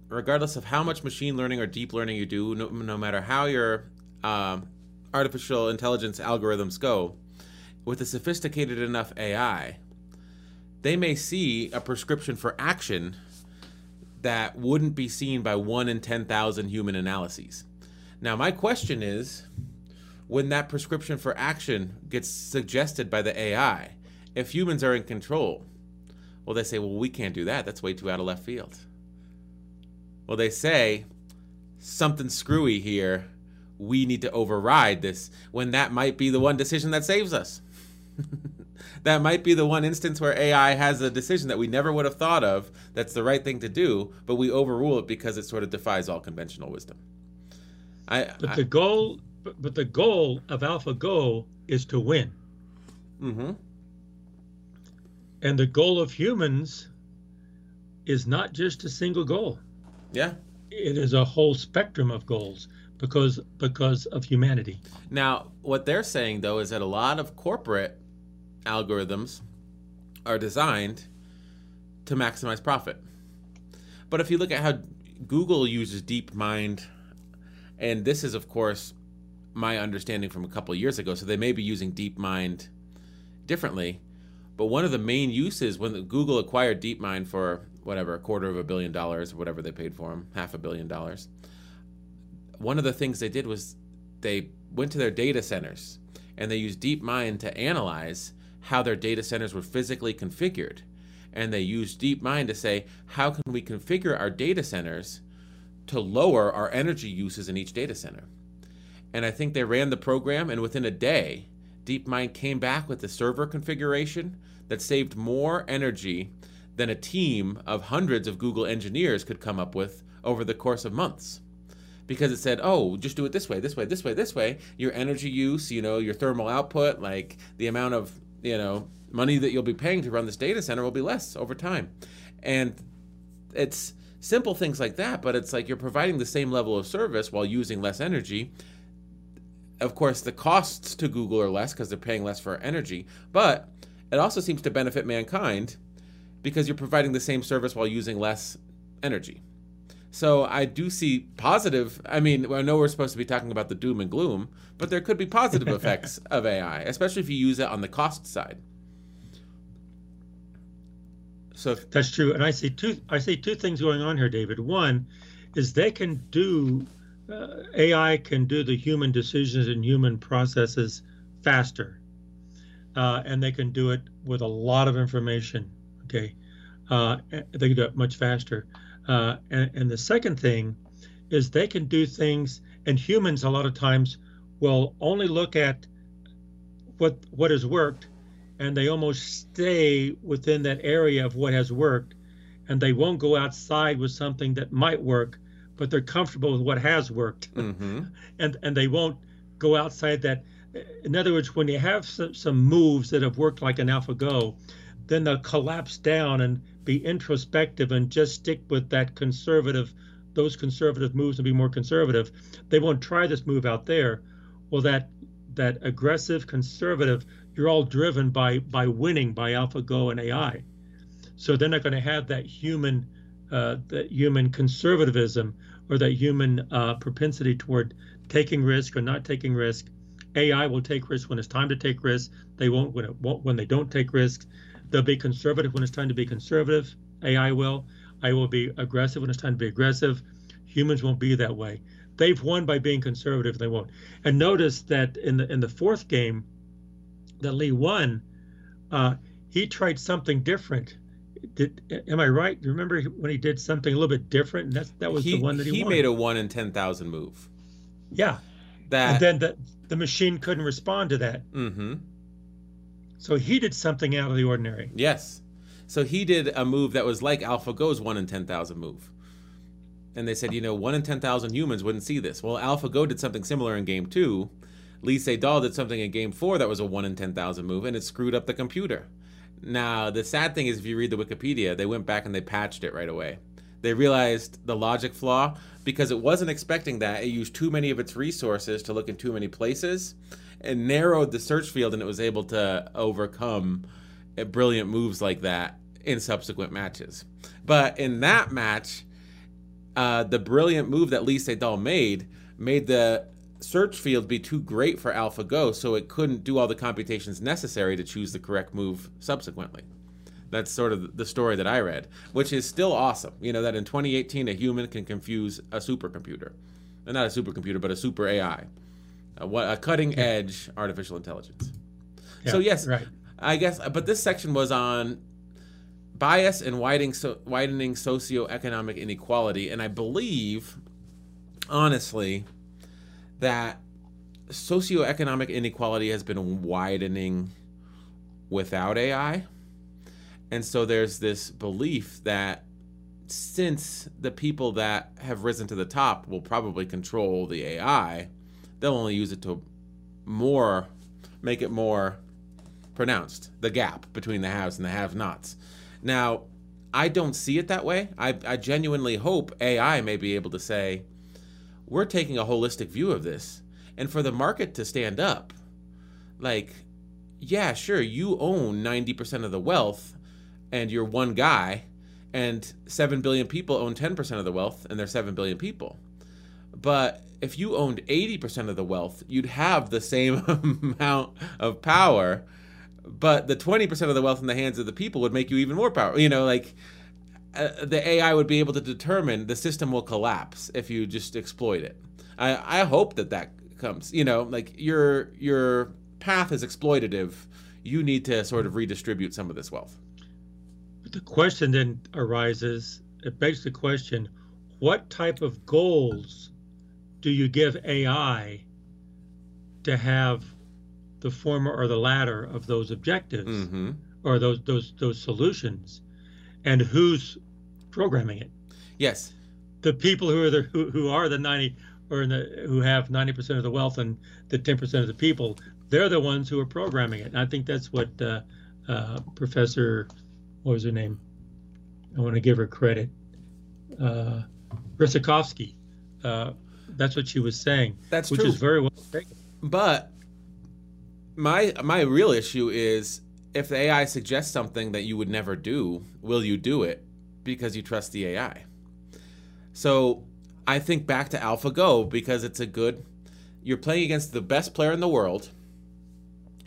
Speaker 1: regardless of how much machine learning or deep learning you do, no, no matter how your um, artificial intelligence algorithms go, with a sophisticated enough AI, they may see a prescription for action that wouldn't be seen by one in 10,000 human analyses. Now, my question is when that prescription for action gets suggested by the AI, if humans are in control, well, they say, well, we can't do that. That's way too out of left field. Well, they say, something screwy here. We need to override this when that might be the one decision that saves us. <laughs> that might be the one instance where AI has a decision that we never would have thought of that's the right thing to do, but we overrule it because it sort of defies all conventional wisdom.
Speaker 2: I, but I, the goal, but, but the goal of AlphaGo is to win.
Speaker 1: Mm-hmm.
Speaker 2: And the goal of humans is not just a single goal.
Speaker 1: Yeah.
Speaker 2: It is a whole spectrum of goals because because of humanity.
Speaker 1: Now, what they're saying though is that a lot of corporate algorithms are designed to maximize profit. But if you look at how Google uses DeepMind, and this is, of course, my understanding from a couple years ago, so they may be using DeepMind differently. But one of the main uses when Google acquired DeepMind for whatever, a quarter of a billion dollars, whatever they paid for them, half a billion dollars, one of the things they did was they went to their data centers and they used DeepMind to analyze how their data centers were physically configured. And they used DeepMind to say, how can we configure our data centers to lower our energy uses in each data center? And I think they ran the program, and within a day, DeepMind came back with a server configuration that saved more energy than a team of hundreds of Google engineers could come up with over the course of months. Because it said, oh, just do it this way, this way, this way, this way. Your energy use, you know, your thermal output, like the amount of you know money that you'll be paying to run this data center will be less over time and it's simple things like that but it's like you're providing the same level of service while using less energy of course the costs to google are less because they're paying less for energy but it also seems to benefit mankind because you're providing the same service while using less energy so I do see positive. I mean, I know we're supposed to be talking about the doom and gloom, but there could be positive <laughs> effects of AI, especially if you use it on the cost side.
Speaker 2: So that's true, and I see two. I see two things going on here, David. One is they can do uh, AI can do the human decisions and human processes faster, uh, and they can do it with a lot of information. Okay, uh, they can do it much faster. Uh, and, and the second thing is they can do things, and humans a lot of times will only look at what what has worked, and they almost stay within that area of what has worked, and they won't go outside with something that might work, but they're comfortable with what has worked, <laughs>
Speaker 1: mm-hmm.
Speaker 2: and and they won't go outside that. In other words, when you have some, some moves that have worked like an AlphaGo, then they'll collapse down and be introspective and just stick with that conservative, those conservative moves and be more conservative. They won't try this move out there. Well, that that aggressive conservative, you're all driven by by winning by AlphaGo and AI. So they're not going to have that human uh, that human conservatism or that human uh, propensity toward taking risk or not taking risk. AI will take risks when it's time to take risks. They won't when it won't when they don't take risks. They'll be conservative when it's time to be conservative. AI will. I will be aggressive when it's time to be aggressive. Humans won't be that way. They've won by being conservative. They won't. And notice that in the in the fourth game, that Lee won, uh, he tried something different. Did am I right? You remember when he did something a little bit different? And that's that was
Speaker 1: he,
Speaker 2: the one that he,
Speaker 1: he
Speaker 2: won.
Speaker 1: made a one in ten thousand move.
Speaker 2: Yeah.
Speaker 1: That
Speaker 2: and then the the machine couldn't respond to that.
Speaker 1: Mm-hmm
Speaker 2: So he did something out of the ordinary.
Speaker 1: Yes. So he did a move that was like AlphaGo's 1 in 10,000 move. And they said, you know, 1 in 10,000 humans wouldn't see this. Well, AlphaGo did something similar in game 2. Lee Sedol did something in game 4 that was a 1 in 10,000 move, and it screwed up the computer. Now, the sad thing is, if you read the Wikipedia, they went back and they patched it right away. They realized the logic flaw because it wasn't expecting that. It used too many of its resources to look in too many places and narrowed the search field, and it was able to overcome brilliant moves like that in subsequent matches. But in that match, uh, the brilliant move that Lee Sedol made made the search field be too great for AlphaGo, so it couldn't do all the computations necessary to choose the correct move subsequently. That's sort of the story that I read, which is still awesome. You know, that in 2018, a human can confuse a supercomputer. Not a supercomputer, but a super AI. A, a cutting edge artificial intelligence. Yeah, so, yes, right. I guess, but this section was on bias and widening, so, widening socioeconomic inequality. And I believe, honestly, that socioeconomic inequality has been widening without AI. And so there's this belief that since the people that have risen to the top will probably control the AI, they'll only use it to more make it more pronounced the gap between the haves and the have nots. Now, I don't see it that way. I, I genuinely hope AI may be able to say, we're taking a holistic view of this. And for the market to stand up, like, yeah, sure, you own 90% of the wealth and you're one guy, and 7 billion people own 10% of the wealth and they're 7 billion people. But if you owned 80% of the wealth, you'd have the same <laughs> amount of power, but the 20% of the wealth in the hands of the people would make you even more powerful. You know, like uh, the AI would be able to determine the system will collapse if you just exploit it. I, I hope that that comes. You know, like your your path is exploitative. You need to sort of redistribute some of this wealth.
Speaker 2: But the question then arises. It begs the question: What type of goals do you give AI to have the former or the latter of those objectives mm-hmm. or those those those solutions? And who's programming it.
Speaker 1: Yes.
Speaker 2: The people who are the who, who are the 90 or in the who have 90% of the wealth and the 10% of the people, they're the ones who are programming it. And I think that's what uh, uh, Professor, what was her name? I want to give her credit. Uh, Brzezinski. Uh, that's what she was saying.
Speaker 1: That's
Speaker 2: which
Speaker 1: true.
Speaker 2: is very well taken.
Speaker 1: But my my real issue is if the AI suggests something that you would never do, will you do it? because you trust the AI. So I think back to AlphaGo because it's a good. You're playing against the best player in the world.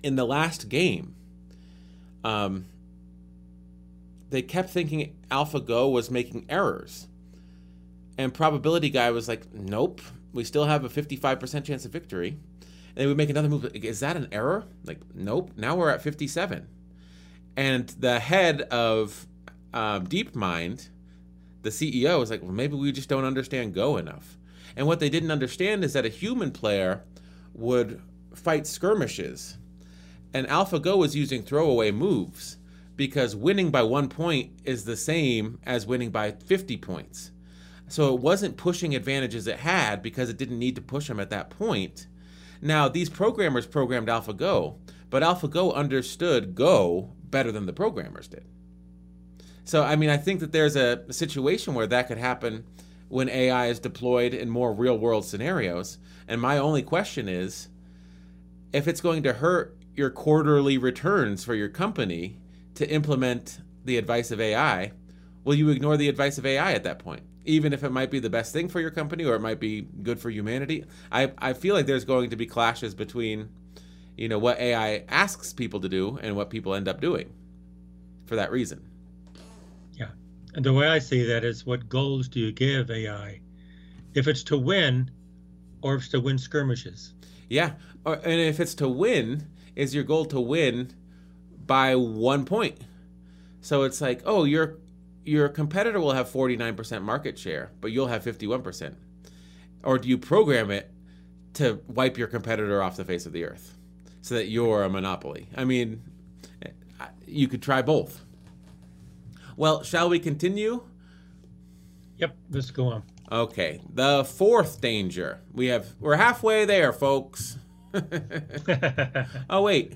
Speaker 1: In the last game, um, they kept thinking AlphaGo was making errors. And probability guy was like, nope, we still have a 55% chance of victory. And they would make another move. Is that an error? Like, nope. Now we're at 57. And the head of um, DeepMind, the CEO, was like, well, maybe we just don't understand Go enough. And what they didn't understand is that a human player would fight skirmishes, and AlphaGo was using throwaway moves because winning by one point is the same as winning by 50 points. So it wasn't pushing advantages it had because it didn't need to push them at that point. Now, these programmers programmed AlphaGo, but AlphaGo understood Go better than the programmers did. So, I mean, I think that there's a, situation where that could happen when AI is deployed in more real world scenarios. And my only question is if it's going to hurt your quarterly returns for your company to implement the advice of AI, will you ignore the advice of AI at that point? Even if it might be the best thing for your company or it might be good for humanity. I, I feel like there's going to be clashes between, you know, what AI asks people to do and what people end up doing for that reason. Yeah.
Speaker 2: And the way I see that is what goals do you give AI? If it's to win, or if it's to win skirmishes.
Speaker 1: Yeah. Or, and if it's to win, is your goal to win by one point? So it's like, oh, your your competitor will have 49% market share, but you'll have 51%. Or do you program it to wipe your competitor off the face of the earth so that you're a monopoly? I mean, you could try both. Well, shall we continue?
Speaker 2: Yep, let's go on.
Speaker 1: Okay, the fourth danger. We have we're halfway there, folks. <laughs> oh wait.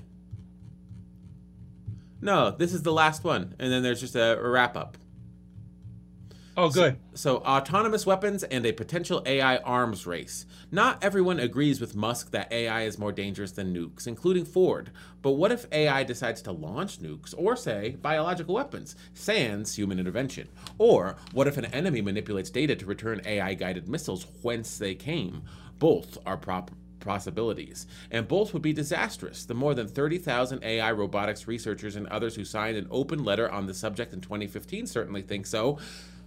Speaker 1: No, this is the last one, and then there's just a, a wrap up.
Speaker 2: Oh, good.
Speaker 1: So, autonomous weapons and a potential AI arms race. Not everyone agrees with Musk that AI is more dangerous than nukes, including Ford. But what if AI decides to launch nukes or, say, biological weapons, sans human intervention? Or what if an enemy manipulates data to return AI guided missiles whence they came? Both are proper possibilities, and both would be disastrous. The more than 30,000 AI robotics researchers and others who signed an open letter on the subject in 2015 certainly think so.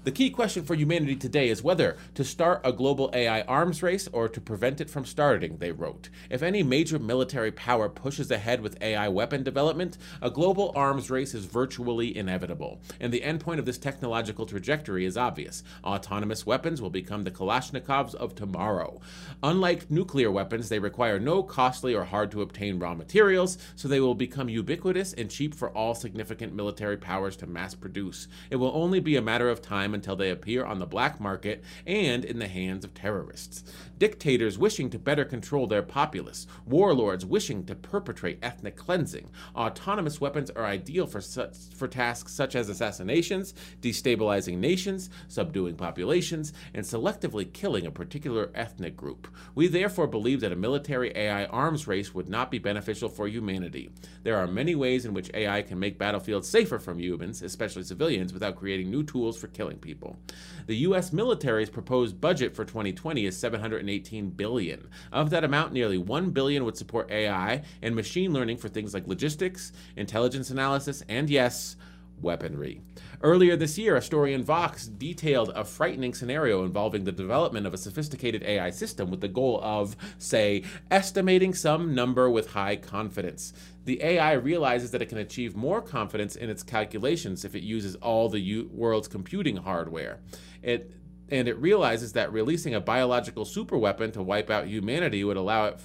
Speaker 1: The key question for humanity today is whether to start a global AI arms race or to prevent it from starting, they wrote. If any major military power pushes ahead with AI weapon development, a global arms race is virtually inevitable. And the endpoint of this technological trajectory is obvious. Autonomous weapons will become the Kalashnikovs of tomorrow. Unlike nuclear weapons, they require no costly or hard to obtain raw materials, so they will become ubiquitous and cheap for all significant military powers to mass produce. It will only be a matter of time until they appear on the black market and in the hands of terrorists. Dictators wishing to better control their populace, warlords wishing to perpetrate ethnic cleansing. Autonomous weapons are ideal for, such, for tasks such as assassinations, destabilizing nations, subduing populations, and selectively killing a particular ethnic group. We therefore believe that a military AI arms race would not be beneficial for humanity. There are many ways in which AI can make battlefields safer from humans, especially civilians, without creating new tools for killing people. The U.S. military's proposed budget for 2020 is 718 billion. Of that amount, nearly 1 billion would support AI and machine learning for things like logistics, intelligence analysis, and yes, weaponry. Earlier this year, a story in Vox detailed a frightening scenario involving the development of a sophisticated AI system with the goal of, say, estimating some number with high confidence. The AI realizes that it can achieve more confidence in its calculations if it uses all the world's computing hardware. It and it realizes that releasing a biological superweapon to wipe out humanity would allow it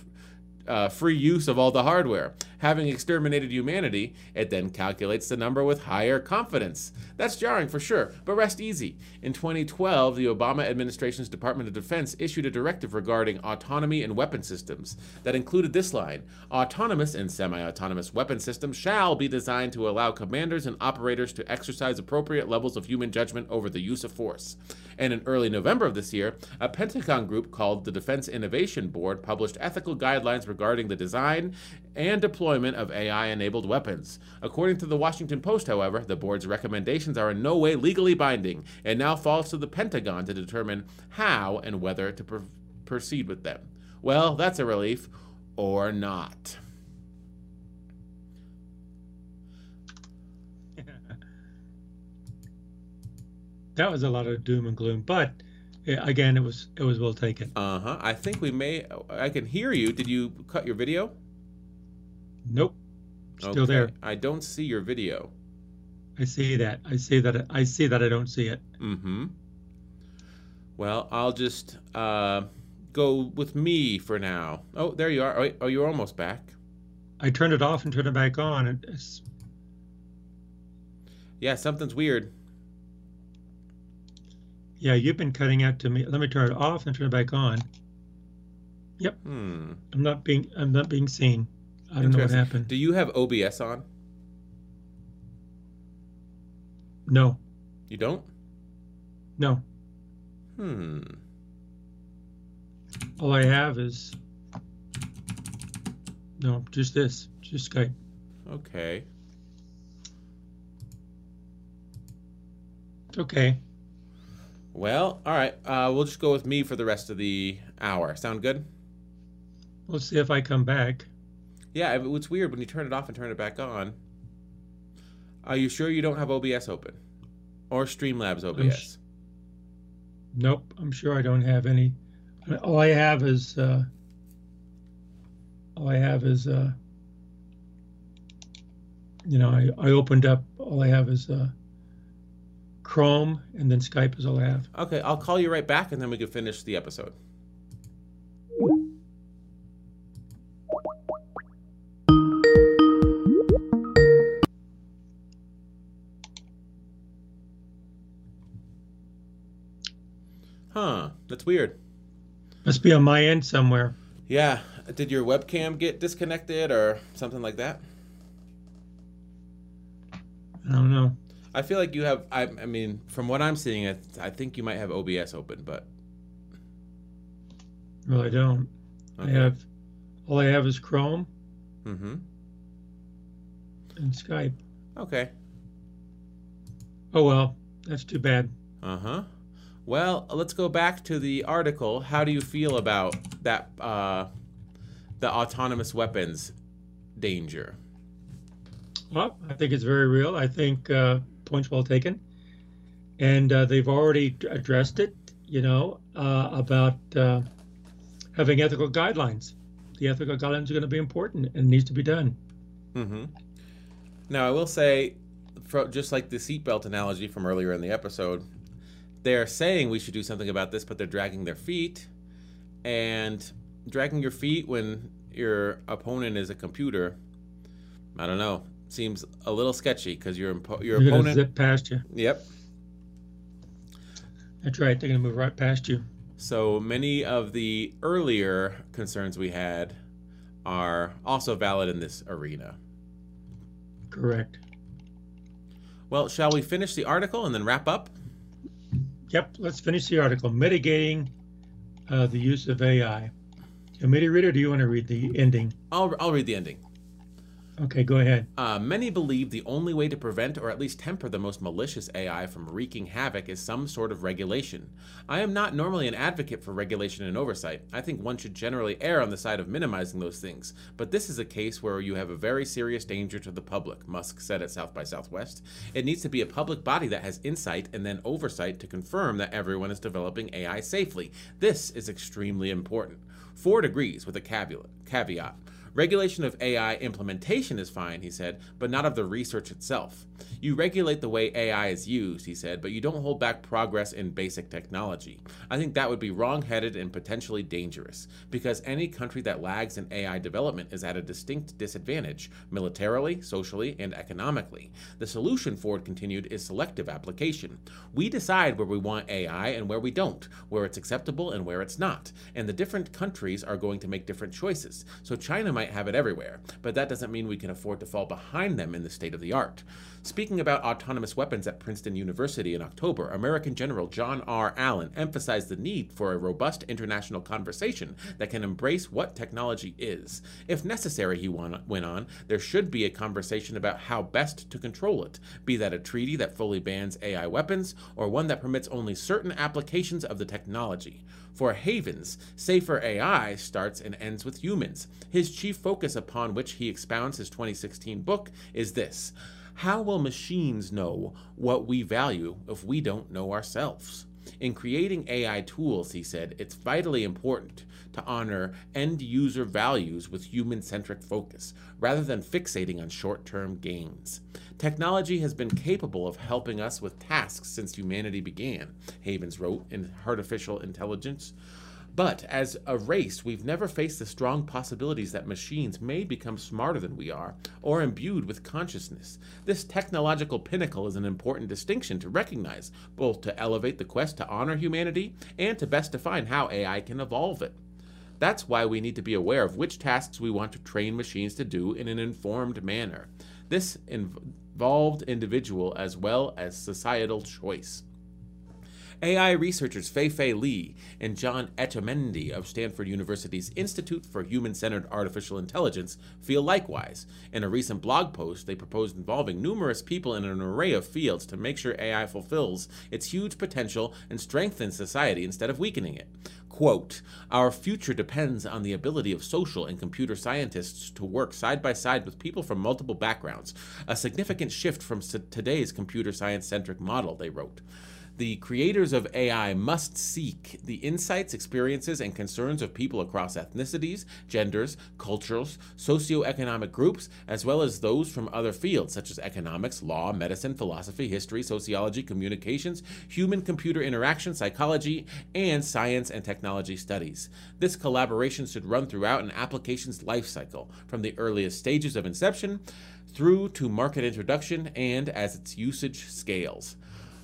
Speaker 1: uh, free use of all the hardware. Having exterminated humanity, it then calculates the number with higher confidence. That's jarring for sure, but rest easy. In 2012, the Obama administration's Department of Defense issued a directive regarding autonomy in weapon systems that included this line Autonomous and semi autonomous weapon systems shall be designed to allow commanders and operators to exercise appropriate levels of human judgment over the use of force. And in early November of this year, a Pentagon group called the Defense Innovation Board published ethical guidelines regarding the design and deployment of AI enabled weapons. According to the Washington Post, however, the board's recommendations are in no way legally binding and now falls to the Pentagon to determine how and whether to pr- proceed with them. Well, that's a relief, or not.
Speaker 2: That was a lot of doom and gloom, but again, it was it was well taken.
Speaker 1: Uh huh. I think we may. I can hear you. Did you cut your video?
Speaker 2: Nope. Still
Speaker 1: Okay.
Speaker 2: there.
Speaker 1: I don't see your video.
Speaker 2: I see that. I see that. I see that. I don't see it.
Speaker 1: Mm-hmm. Well, I'll just uh, go with me for now. Oh, there you are. Oh, oh, you're almost back.
Speaker 2: I turned it off and turned it back on. and It's,
Speaker 1: Yeah, something's weird.
Speaker 2: Yeah, you've been cutting out to me. Let me turn it off and turn it back on.
Speaker 1: Hmm.
Speaker 2: I'm not being. I'm not being seen. I don't know what happened.
Speaker 1: Do you have OBS on?
Speaker 2: No.
Speaker 1: You don't?
Speaker 2: No.
Speaker 1: Hmm.
Speaker 2: All I have is. No, just this. Just Skype.
Speaker 1: Okay.
Speaker 2: It's okay.
Speaker 1: Well, all right. Uh, we'll just go with me for the rest of the hour. Sound good?
Speaker 2: Let's see if I come back.
Speaker 1: Yeah, it- it's weird when you turn it off and turn it back on. Are you sure you don't have OBS open? Or Streamlabs OBS?
Speaker 2: Nope. I'm sure I don't have any. All I have is. Uh, all I have is. Uh, you know, I, I opened up. All I have is uh, Chrome, and then Skype is all I have.
Speaker 1: Okay, I'll call you right back, and then we can finish the episode. Huh, that's weird.
Speaker 2: Must be on my end somewhere.
Speaker 1: Yeah. Did your webcam get disconnected or something like that?
Speaker 2: I don't know.
Speaker 1: I feel like you have. I, I mean, from what I'm seeing, I, I think you might have OBS open, but
Speaker 2: Well, I don't. I have all I have is Chrome
Speaker 1: Mm-hmm.
Speaker 2: and Skype.
Speaker 1: Okay.
Speaker 2: Oh well, that's too bad.
Speaker 1: Uh huh. Well, let's go back to the article. How do you feel about that? Uh, the autonomous weapons danger.
Speaker 2: Well, I think it's very real. I think uh, points well taken, and uh, they've already addressed it. You know uh, about uh, having ethical guidelines. The ethical guidelines are going to be important and needs to be done.
Speaker 1: Mm-hmm. Now, I will say, just like the seatbelt analogy from earlier in the episode, they're saying we should do something about this, but they're dragging their feet. And dragging your feet when your opponent is a computer, I don't know, seems a little sketchy because your impo- your
Speaker 2: They're going to
Speaker 1: opponent.
Speaker 2: zip past you.
Speaker 1: Yep.
Speaker 2: That's right. They're going to move right past you.
Speaker 1: So many of the earlier concerns we had are also valid in this arena.
Speaker 2: Correct.
Speaker 1: Well, shall we finish the article and then wrap up?
Speaker 2: Yep. Let's finish the article. Mitigating uh, the use of AI. You want me to read or do you want to read the ending?
Speaker 1: I'll, I'll read the ending.
Speaker 2: Okay, go ahead.
Speaker 1: Uh, many believe the only way to prevent or at least temper the most malicious AI from wreaking havoc is some sort of regulation. I am not normally an advocate for regulation and oversight. I think one should generally err on the side of minimizing those things. But this is a case where you have a very serious danger to the public, Musk said at South by Southwest. It needs to be a public body that has insight and then oversight to confirm that everyone is developing AI safely. This is extremely important. Ford agrees with a caveat. Regulation of AI implementation is fine, he said, but not of the research itself. You regulate the way AI is used, he said, but you don't hold back progress in basic technology. I think that would be wrong headed and potentially dangerous, because any country that lags in AI development is at a distinct disadvantage, militarily, socially, and economically. The solution, Ford continued, is selective application. We decide where we want AI and where we don't, where it's acceptable and where it's not, and the different countries are going to make different choices. So China might have it everywhere, but that doesn't mean we can afford to fall behind them in the state of the art. Speaking about autonomous weapons at Princeton University in October, American General John R. Allen emphasized the need for a robust international conversation that can embrace what technology is. If necessary, he went on, there should be a conversation about how best to control it, be that a treaty that fully bans AI weapons or one that permits only certain applications of the technology. For Havens, safer AI starts and ends with humans. His chief focus upon which he expounds his 2016 book is this how will machines know what we value if we don't know ourselves? In creating AI tools, he said, it's vitally important to honor end user values with human centric focus, rather than fixating on short term gains. Technology has been capable of helping us with tasks since humanity began, Havens wrote in Heartificial Intelligence. But as a race, we've never faced the strong possibilities that machines may become smarter than we are, or imbued with consciousness. This technological pinnacle is an important distinction to recognize, both to elevate the quest to honor humanity and to best define how AI can evolve it. That's why we need to be aware of which tasks we want to train machines to do in an informed manner. This involved individual as well as societal choice. AI researchers Fei Fei Li and John Etchemendy of Stanford University's Institute for Human Centered Artificial Intelligence feel likewise. In a recent blog post, they proposed involving numerous people in an array of fields to make sure AI fulfills its huge potential and strengthens society instead of weakening it. Quote, Our future depends on the ability of social and computer scientists to work side by side with people from multiple backgrounds, a significant shift from today's computer science centric model, they wrote. The creators of AI must seek the insights, experiences, and concerns of people across ethnicities, genders, cultures, socioeconomic groups, as well as those from other fields such as economics, law, medicine, philosophy, history, sociology, communications, human computer interaction, psychology, and science and technology studies. This collaboration should run throughout an application's life cycle, from the earliest stages of inception through to market introduction and as its usage scales.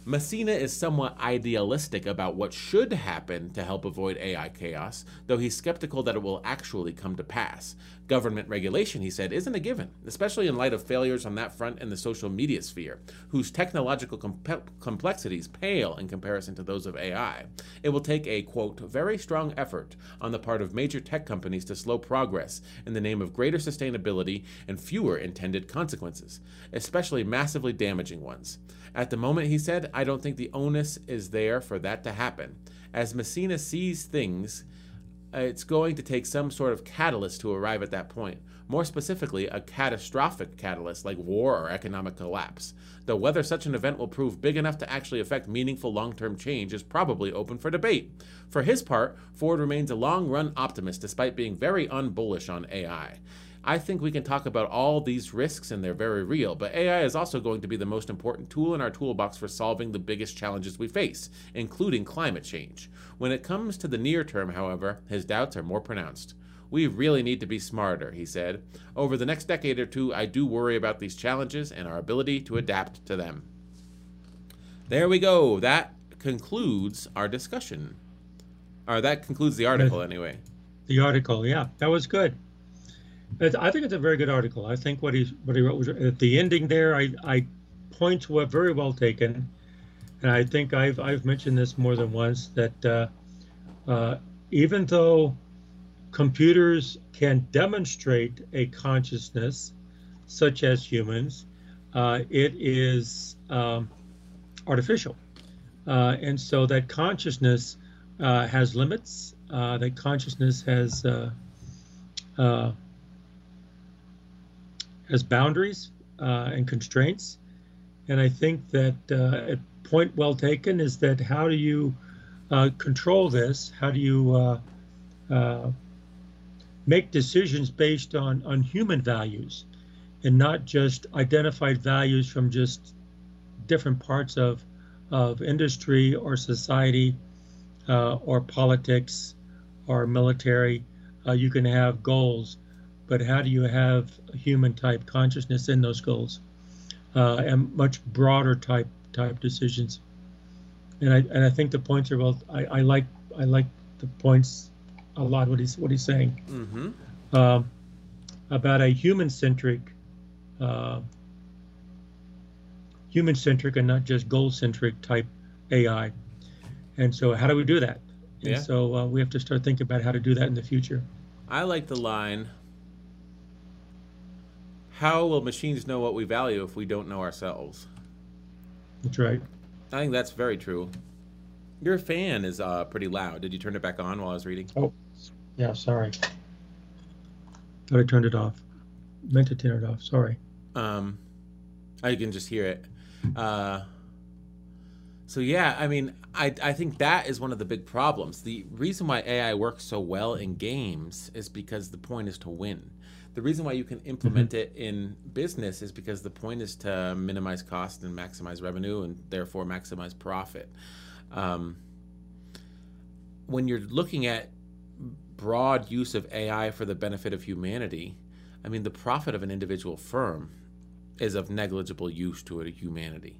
Speaker 1: Messina is somewhat idealistic about what should happen to help avoid AI chaos, though he's skeptical that it will actually come to pass. Government regulation, he said, isn't a given, especially in light of failures on that front in the social media sphere, whose technological com- complexities pale in comparison to those of AI. It will take a, quote, very strong effort on the part of major tech companies to slow progress in the name of greater sustainability and fewer intended consequences, especially massively damaging ones. At the moment, he said, I don't think the onus is there for that to happen. As Messina sees things, it's going to take some sort of catalyst to arrive at that point. More specifically, a catastrophic catalyst like war or economic collapse. Though whether such an event will prove big enough to actually affect meaningful long term change is probably open for debate. For his part, Ford remains a long run optimist despite being very unbullish on AI. I think we can talk about all these risks and they're very real, but AI is also going to be the most important tool in our toolbox for solving the biggest challenges we face, including climate change. When it comes to the near term, however, his doubts are more pronounced. We really need to be smarter, he said. Over the next decade or two, I do worry about these challenges and our ability to adapt to them. There we go. That concludes our discussion. Or that concludes the article, anyway.
Speaker 2: The article, yeah, that was good. I think it's a very good article. I think what he what he wrote was at the ending there. I, I points were very well taken, and I think I've I've mentioned this more than once that uh, uh, even though computers can demonstrate a consciousness, such as humans, uh, it is um, artificial, uh, and so that consciousness uh, has limits. Uh, that consciousness has has boundaries uh, and constraints. And I think that uh, a point well taken is that how do you uh, control this? How do you uh, uh, make decisions based on, on human values and not just identified values from just different parts of, of industry or society uh, or politics or military? you can have goals but how do you have human type consciousness in those goals? Uh, and much broader type type decisions. And I and I think the points are well I, I like I like the points a lot what he's what he's saying. Mm-hmm. um, about a human centric uh, human centric and not just goal centric type AI and so how do we do that? And yeah. so uh, we have to start thinking about how to do that in the future.
Speaker 1: I like the line how will machines know what we value if we don't know ourselves?
Speaker 2: That's right.
Speaker 1: I think that's very true. Your fan is uh, pretty loud. Did you turn it back on while I was reading?
Speaker 2: Oh, yeah. Sorry. Thought I turned it off. Meant to turn it off. Sorry.
Speaker 1: Um, I can just hear it. Uh, so yeah, I mean, I I think that is one of the big problems. The reason why AI works so well in games is because the point is to win the reason why you can implement mm-hmm. it in business is because the point is to minimize cost and maximize revenue and therefore maximize profit. Um, when you're looking at broad use of AI for the benefit of humanity, I mean, the profit of an individual firm is of negligible use to a humanity.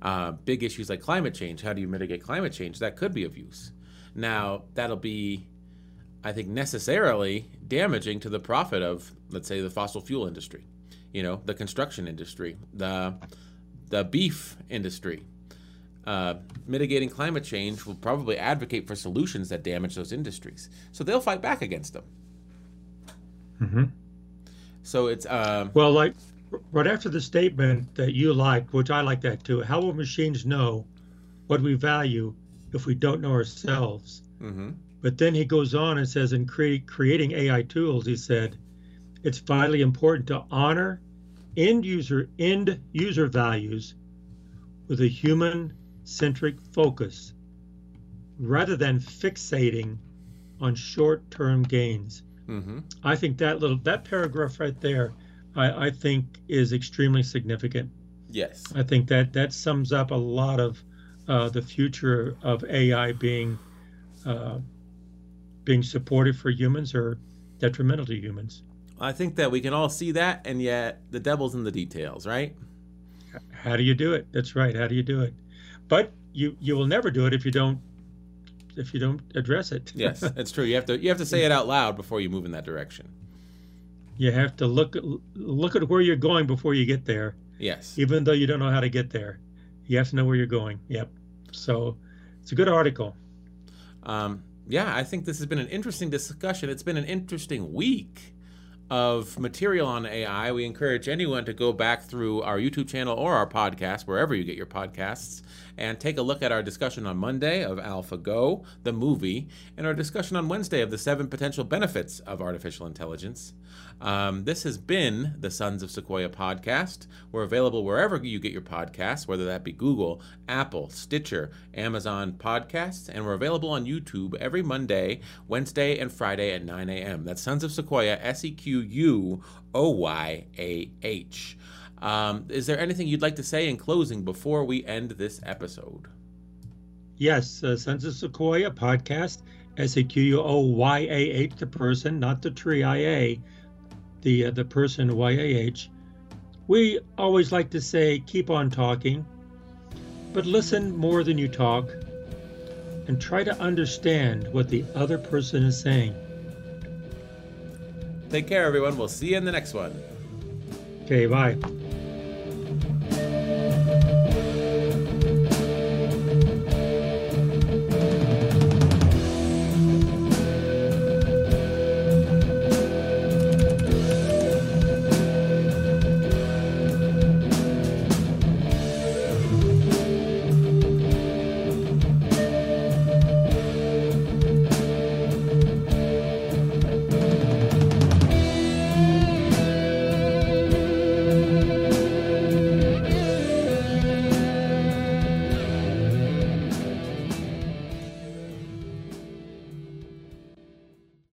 Speaker 1: Uh, big issues like climate change, how do you mitigate climate change? That could be of use. Now, that'll be I think, necessarily damaging to the profit of, let's say, the fossil fuel industry, you know, the construction industry, the the beef industry. Uh, mitigating climate change will probably advocate for solutions that damage those industries, so they'll fight back against them.
Speaker 2: Mm-hmm.
Speaker 1: So it's uh,
Speaker 2: well, like right after the statement that you liked, which I like that too. How will machines know what we value if we don't know ourselves?
Speaker 1: Mm-hmm.
Speaker 2: But then he goes on and says, in cre- creating AI tools, he said, it's vitally important to honor end user end user values with a human centric focus rather than fixating on short term gains.
Speaker 1: Mm-hmm.
Speaker 2: I think that little that paragraph right there, I, I think is extremely significant.
Speaker 1: Yes,
Speaker 2: I think that that sums up a lot of uh, the future of AI being uh, being supportive for humans or detrimental to humans.
Speaker 1: I think that we can all see that, and yet the devil's in the details, right?
Speaker 2: How do you do it? That's right. How do you do it? but you you will never do it if you don't if you don't address it. <laughs>
Speaker 1: yes, that's true. You have to you have to say it out loud before you move in that direction.
Speaker 2: You have to look look at where you're going before you get there.
Speaker 1: Yes.
Speaker 2: Even though you don't know how to get there, you have to know where you're going. Yep. So it's a good article.
Speaker 1: Um, yeah, I think this has been an interesting discussion. It's been an interesting week of material on AI. We encourage anyone to go back through our YouTube channel or our podcast, wherever you get your podcasts, and take a look at our discussion on Monday of AlphaGo, the movie, and our discussion on Wednesday of the seven potential benefits of artificial intelligence. Um, this has been the Sons of Sequoyah podcast. We're available wherever you get your podcasts, whether that be Google, Apple, Stitcher, Amazon podcasts, and we're available on YouTube every Monday, Wednesday, and Friday at 9 a.m. That's Sons of Sequoyah, S E Q U O Y A H. Um, is there anything you'd like to say in closing before we end this episode?
Speaker 2: Yes, uh, Sons of Sequoyah podcast, S E Q U O Y A H, the person, not the tree I A, the uh, the person Y A H. We always like to say, keep on talking, but listen more than you talk, and try to understand what the other person is saying.
Speaker 1: Take care, everyone. We'll see you in the next one.
Speaker 2: Okay, bye.